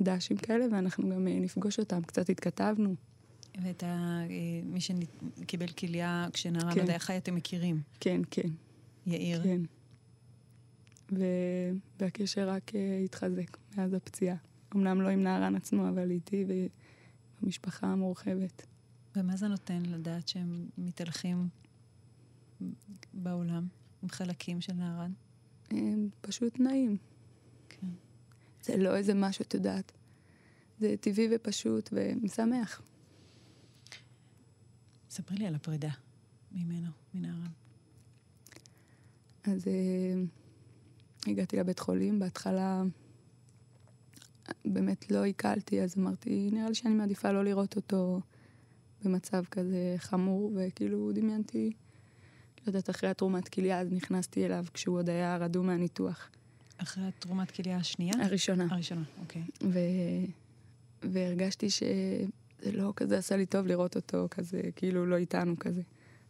דשים כאלה, ואנחנו גם אה, נפגוש אותם, קצת התכתבנו. ואת ה... אה, מי שקיבל כליה כשנערן כן. היה חי, אתם מכירים. כן, כן, יאיר. כן. ו- והקשר רק אה, התחזק מאז הפציעה. אמנם לא עם נערן עצמו, אבל איתי ובמשפחה המורחבת. ומה זה נותן לדעת שהם מתהלכים בעולם עם חלקים של נערן? אה, פשוט נעים. כן. זה לא איזה משהו, את יודעת. זה טבעי ופשוט ומשמח. ספרי לי על הפרידה ממנו, מנערן. אז אה, הגעתי לבית חולים, בהתחלה באמת לא עיכלתי, אז אמרתי, נראה לי שאני מעדיפה לא לראות אותו במצב כזה חמור, וכאילו דמיינתי, לא יודעת, אחרי התרומת כליה, אז נכנסתי אליו כשהוא עוד היה רדום מהניתוח. אחרי התרומת כליה השנייה? הראשונה. הראשונה, אוקיי. ו... והרגשתי שזה לא כזה עשה לי טוב לראות אותו כזה, כאילו לא איתנו כזה.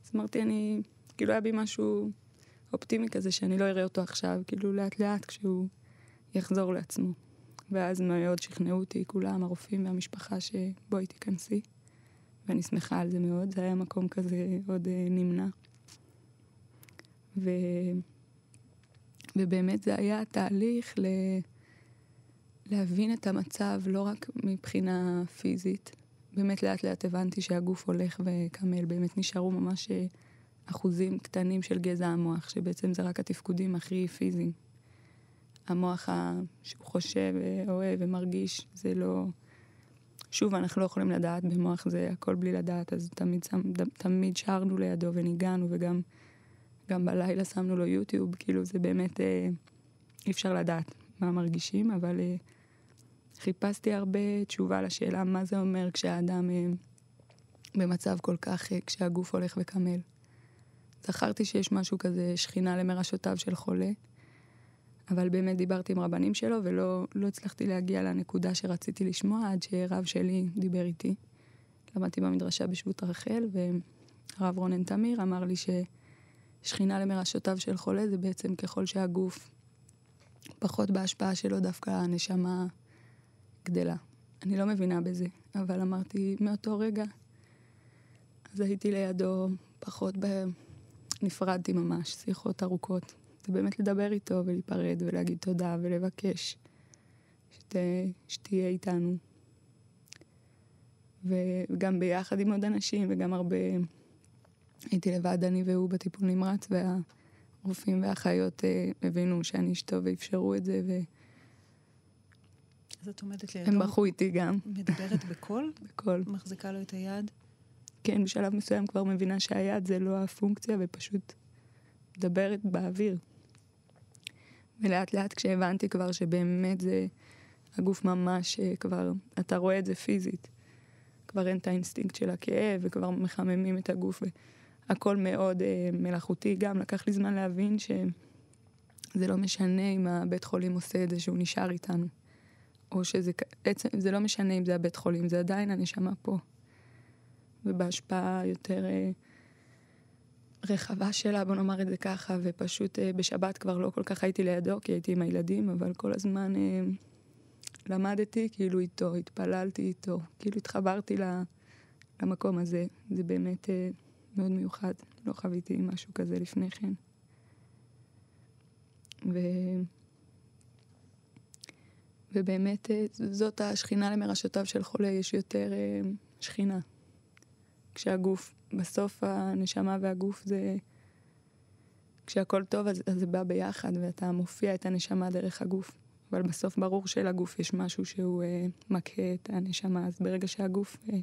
אז אמרתי, אני, כאילו היה בי משהו אופטימי כזה, שאני לא אראה אותו עכשיו, כאילו לאט לאט כשהוא יחזור לעצמו. ואז מאוד שכנעו אותי כולם, הרופאים והמשפחה, שבואי תיכנסי. ואני שמחה על זה מאוד, זה היה מקום כזה עוד אה, נמנע. ו... ובאמת זה היה תהליך ל... להבין את המצב לא רק מבחינה פיזית. באמת לאט לאט הבנתי שהגוף הולך וקמל, באמת נשארו ממש אה, אחוזים קטנים של גזע המוח, שבעצם זה רק התפקודים הכי פיזיים. המוח. שהוא חושב, אה, אוהב ומרגיש, זה לא... שוב, אנחנו לא יכולים לדעת, במוח זה הכל בלי לדעת, אז תמיד, תמיד שרנו לידו וניגענו, וגם גם בלילה שמנו לו יוטיוב, כאילו זה באמת אה, אי אפשר לדעת מה מרגישים, אבל אה, חיפשתי הרבה תשובה לשאלה מה זה אומר כשהאדם אה, במצב כל כך, אה, כשהגוף הולך וקמל. זכרתי שיש משהו כזה, שכינה למרשותיו של חולה, אבל באמת דיברתי עם רבנים שלו ולא לא הצלחתי להגיע לנקודה שרציתי לשמוע עד שרב שלי דיבר איתי. למדתי במדרשה בשבות רחל, והרב רונן תמיר אמר לי ששכינה למרשותיו של חולה זה בעצם ככל שהגוף פחות בהשפעה שלו, דווקא הנשמה גדלה. אני לא מבינה בזה, אבל אמרתי, מאותו רגע, אז הייתי לידו פחות ב... נפרדתי ממש, שיחות ארוכות. זה באמת לדבר איתו ולהיפרד ולהגיד תודה ולבקש שת... שתהיה איתנו. וגם ביחד עם עוד אנשים וגם הרבה... הייתי לבד, אני והוא בטיפול נמרץ, והרופאים והאחיות אה, הבינו שאני אשתו ואפשרו את זה, והם אז את עומדת לידו, בכו איתי גם, מדברת בקול, בקול. מחזיקה לו את היד. כן, בשלב מסוים כבר מבינה שהיד זה לא הפונקציה, ופשוט מדברת באוויר. ולאט לאט כשהבנתי כבר שבאמת זה הגוף ממש אה, כבר, אתה רואה את זה פיזית. כבר אין את האינסטינקט של הכאב, וכבר מחממים את הגוף, והכל מאוד אה, מלאכותי. גם לקח לי זמן להבין שזה לא משנה אם הבית חולים עושה את זה, שהוא נשאר איתנו. או שזה, עצם, זה לא משנה אם זה הבית חולים, זה עדיין הנשמה פה. ובהשפעה יותר אה, רחבה שלה, בוא נאמר את זה ככה, ופשוט אה, בשבת כבר לא כל כך הייתי לידו, כי הייתי עם הילדים, אבל כל הזמן אה, למדתי כאילו איתו, התפללתי איתו, כאילו התחברתי למקום הזה. זה באמת אה, מאוד מיוחד, לא חוויתי משהו כזה לפני כן. ו... ובאמת אה, זאת השכינה למרשתיו של חולה, יש יותר אה, שכינה. כשהגוף, בסוף הנשמה והגוף זה... כשהכול טוב אז, זה בא ביחד ואתה מופיע את הנשמה דרך הגוף. אבל בסוף ברור שלגוף יש משהו שהוא אה, מכה את הנשמה, אז ברגע שהגוף אה,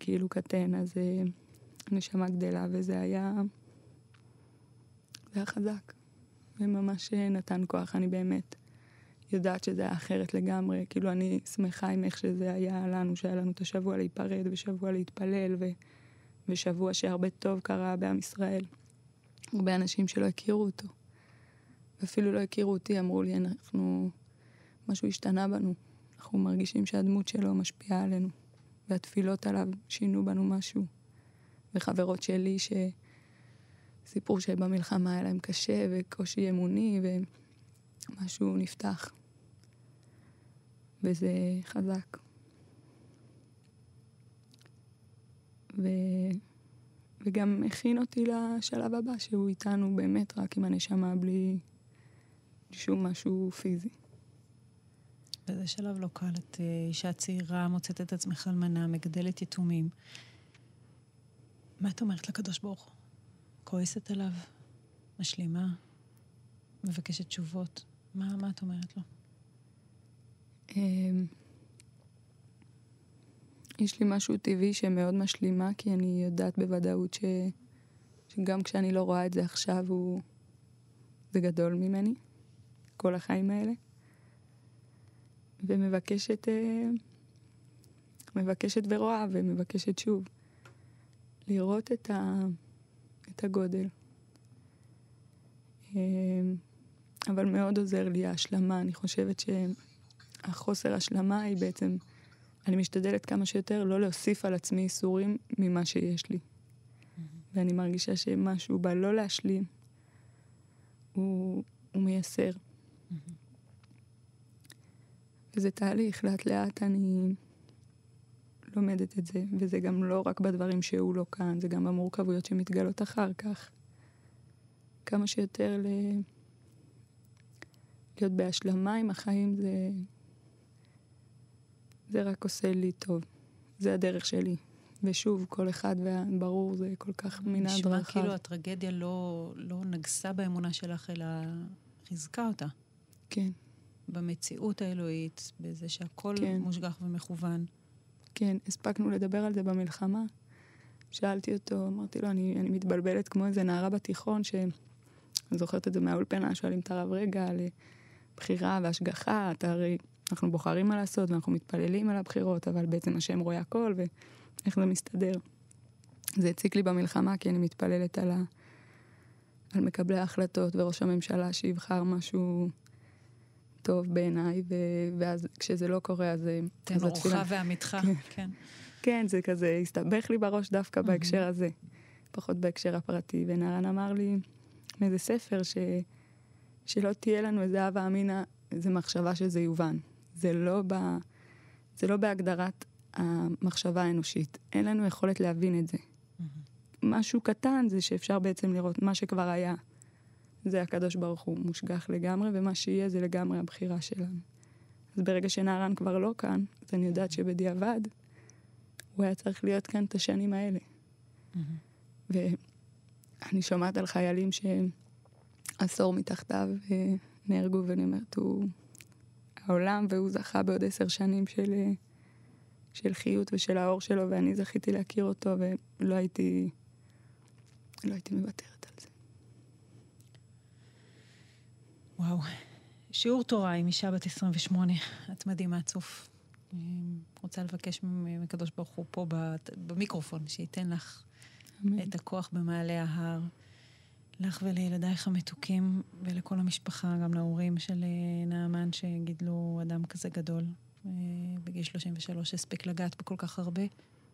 כאילו קטן, אז אה, הנשמה גדלה, וזה היה... זה היה חזק. וממש אה, נתן כוח, אני באמת יודעת שזה היה אחרת לגמרי. כאילו, אני שמחה עם איך שזה היה לנו, שהיה לנו את השבוע להיפרד, ושבוע להתפלל, ו... ושבוע שהרבה טוב קרה בעם ישראל. הרבה אנשים שלא הכירו אותו. ואפילו לא הכירו אותי, אמרו לי, אנחנו... משהו השתנה בנו. אנחנו מרגישים שהדמות שלו משפיעה עלינו, והתפילות עליו שינו בנו משהו. וחברות שלי שסיפור שבמלחמה היה להם קשה וקושי אמוני, ומשהו נפתח. וזה חזק. ו... וגם הכין אותי לשלב הבא, שהוא איתנו באמת רק עם הנשמה, בלי שום משהו פיזי. וזה שלב לא קל. את אה, אישה צעירה, מוצאת את עצמך אלמנה, מגדלת יתומים. מה את אומרת לקדוש ברוך הוא? כועסת עליו? משלימה? מבקשת תשובות? מה, מה את אומרת לו? אמ, יש לי משהו טבעי שמאוד משלימה, כי אני יודעת בוודאות ש... שגם כשאני לא רואה את זה עכשיו, הוא... זה גדול ממני, כל החיים האלה. ומבקשת, אה, מבקשת ורואה ומבקשת שוב, לראות את, ה... את הגודל. אמ, אבל מאוד עוזר לי ההשלמה, אני חושבת ש... החוסר השלמה היא בעצם, אני משתדלת כמה שיותר לא להוסיף על עצמי איסורים ממה שיש לי. ואני מרגישה שמשהו בלא להשלים, הוא, הוא מייסר. וזה תהליך, לאט לאט אני לומדת את זה, וזה גם לא רק בדברים שהוא לא כאן, זה גם במורכבויות שמתגלות אחר כך. כמה שיותר ל... להיות בהשלמה עם החיים זה זה רק עושה לי טוב. זה הדרך שלי. ושוב, כל אחד, וברור, זה כל כך מנעד רחב. נשמע כאילו הטרגדיה לא, לא נגסה באמונה שלך, אלא חיזקה אותה. כן. במציאות האלוהית, בזה שהכל כן. מושגח ומכוון. כן, הספקנו לדבר על זה במלחמה. שאלתי אותו, אמרתי לו, אני, אני מתבלבלת כמו איזה נערה בתיכון, שאני זוכרת את זה מהאולפנה, שואלים את הרב רגע על בחירה והשגחה, אתה הרי אנחנו בוחרים מה לעשות ואנחנו מתפללים על הבחירות, אבל בעצם השם רואה הכל ואיך זה מסתדר. זה הציק לי במלחמה כי אני מתפללת על, ה... על מקבלי ההחלטות וראש הממשלה שיבחר משהו טוב בעיניי, ו... ואז כשזה לא קורה אז... תן אורך התפילה... ועמיתך, כן. כן. כן, זה כזה הסתבך לי בראש דווקא mm-hmm. בהקשר הזה, פחות בהקשר הפרטי. ונערן אמר לי מאיזה ספר ש... שלא תהיה לנו איזה הווה אמינא, איזה מחשבה שזה יובן. זה לא, ב, זה לא בהגדרת המחשבה האנושית. אין לנו יכולת להבין את זה. Mm-hmm. משהו קטן זה שאפשר בעצם לראות מה שכבר היה. זה הקדוש ברוך הוא מושגח לגמרי, ומה שיהיה זה לגמרי הבחירה שלנו. אז ברגע שנערן כבר לא כאן, אז אני יודעת שבדיעבד הוא היה צריך להיות כאן את השנים האלה. Mm-hmm. ואני שומעת על חיילים שעשור מתחתיו אה, נהרגו, ואני אומרת, הוא העולם, והוא זכה בעוד עשר שנים של, של חיות ושל האור שלו, ואני זכיתי להכיר אותו, ולא הייתי, לא הייתי מוותרת על זה. וואו. שיעור תורה עם אישה בת 28, את מדהימה, צוף. רוצה לבקש מקדוש ברוך הוא פה במיקרופון, שייתן לך אמן. את הכוח במעלה ההר. לך ולילדייך המתוקים, ולכל המשפחה, גם להורים של אה, נעמן שגידלו אדם כזה גדול. אה, בגיל 33 הספיק לגעת בכל כך הרבה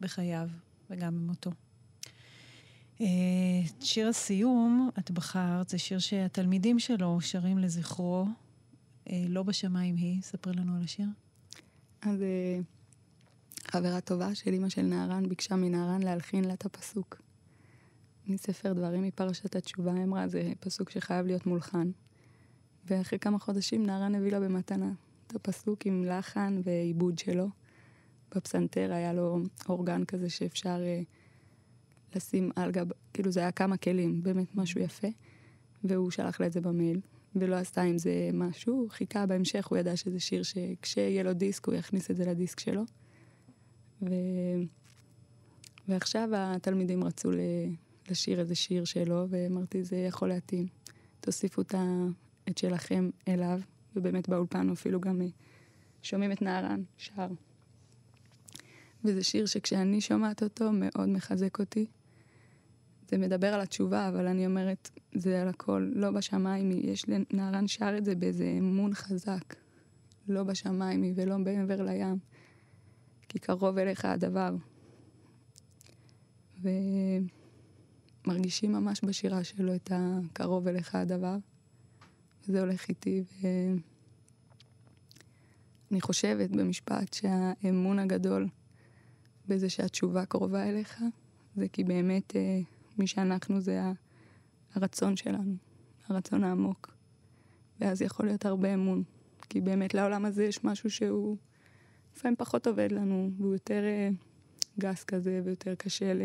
בחייו, וגם במותו. אה, שיר הסיום, את בחרת, זה שיר שהתלמידים שלו שרים לזכרו, לא בשמיים היא. ספרי לנו על השיר. אז חברה טובה של אימא של נהרן ביקשה מנהרן להלחין לה את הפסוק. מספר דברים מפרשת התשובה, אמרה, זה פסוק שחייב להיות מולחן. ואחרי כמה חודשים נערן הביא לה במתנה את הפסוק עם לחן ועיבוד שלו. בפסנתר היה לו אורגן כזה שאפשר uh, לשים על גב, כאילו זה היה כמה כלים, באמת משהו יפה. והוא שלח לה את זה במייל, ולא עשתה עם זה משהו, חיכה בהמשך, הוא ידע שזה שיר שכשיהיה לו דיסק הוא יכניס את זה לדיסק שלו. ו... ועכשיו התלמידים רצו ל... לשיר איזה שיר שלו, ואמרתי, זה יכול להתאים. תוסיפו את שלכם אליו, ובאמת באולפן אפילו גם אה, שומעים את נהרן שר. וזה שיר שכשאני שומעת אותו מאוד מחזק אותי. זה מדבר על התשובה, אבל אני אומרת, זה על הכל, לא בשמיים, יש לנהרן שר את זה באיזה אמון חזק. לא בשמיים ולא מעבר לים, כי קרוב אליך הדבר. ו... מרגישים ממש בשירה שלו את הקרוב אליך הדבר. וזה הולך איתי, ואני חושבת במשפט שהאמון הגדול בזה שהתשובה קרובה אליך, זה כי באמת אה, מי שאנחנו זה הרצון שלנו, הרצון העמוק. ואז יכול להיות הרבה אמון, כי באמת לעולם הזה יש משהו שהוא לפעמים פחות עובד לנו, והוא יותר אה, גס כזה ויותר קשה ל...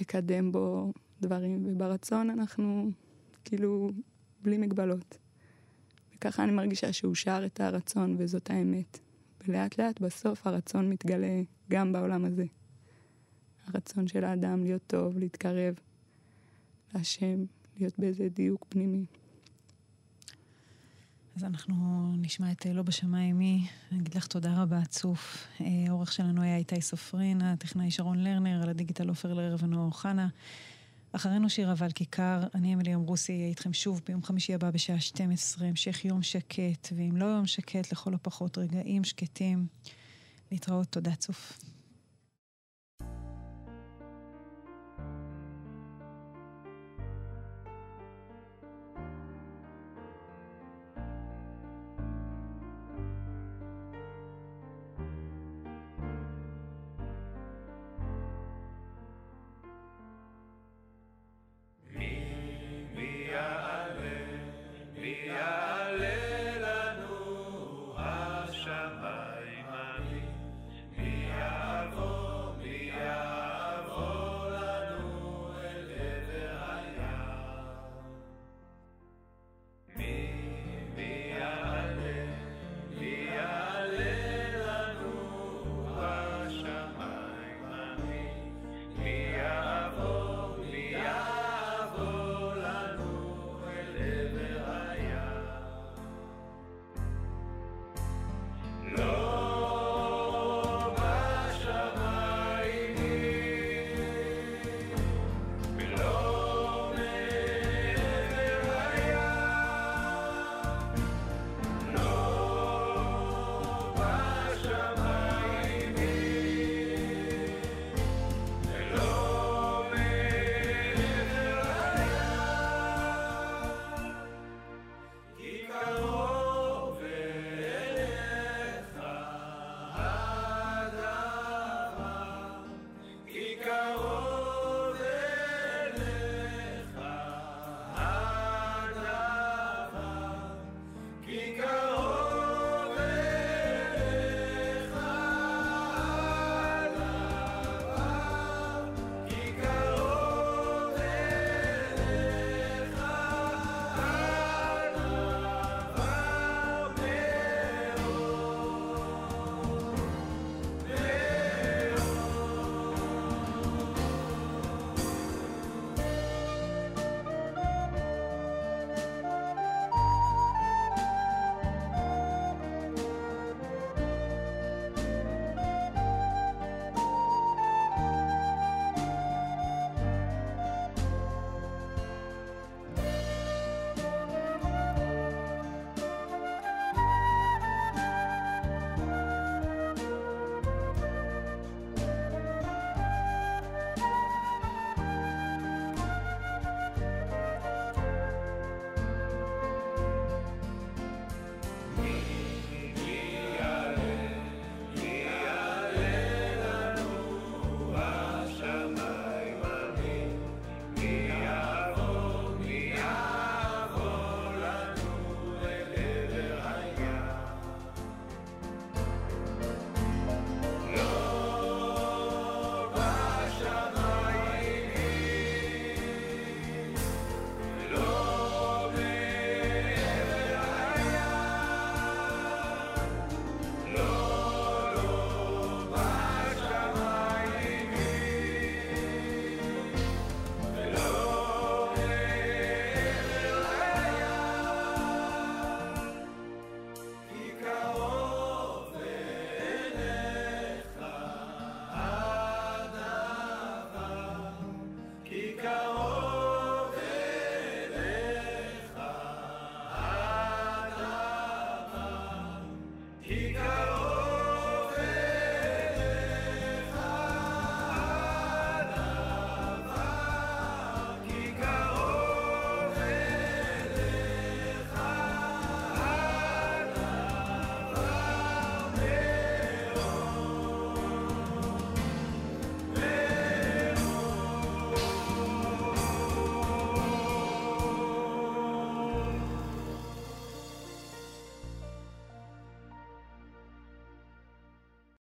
לקדם בו דברים, וברצון אנחנו כאילו בלי מגבלות. וככה אני מרגישה שהוא שר את הרצון, וזאת האמת. ולאט לאט בסוף הרצון מתגלה גם בעולם הזה. הרצון של האדם להיות טוב, להתקרב להשם, להיות באיזה דיוק פנימי. אז אנחנו נשמע את לא בשמיים מי. אני אגיד לך תודה רבה, צוף. העורך אה, שלנו היה איתי סופרין, הטכנאי שרון לרנר, על הדיגיטל עופר לרר ונועה אוחנה. אחרינו שיר אבל כיכר, אני אמילי אמרוסי אהיה איתכם שוב ביום חמישי הבא בשעה 12, המשך יום שקט, ואם לא יום שקט, לכל הפחות רגעים שקטים. להתראות, תודה צוף.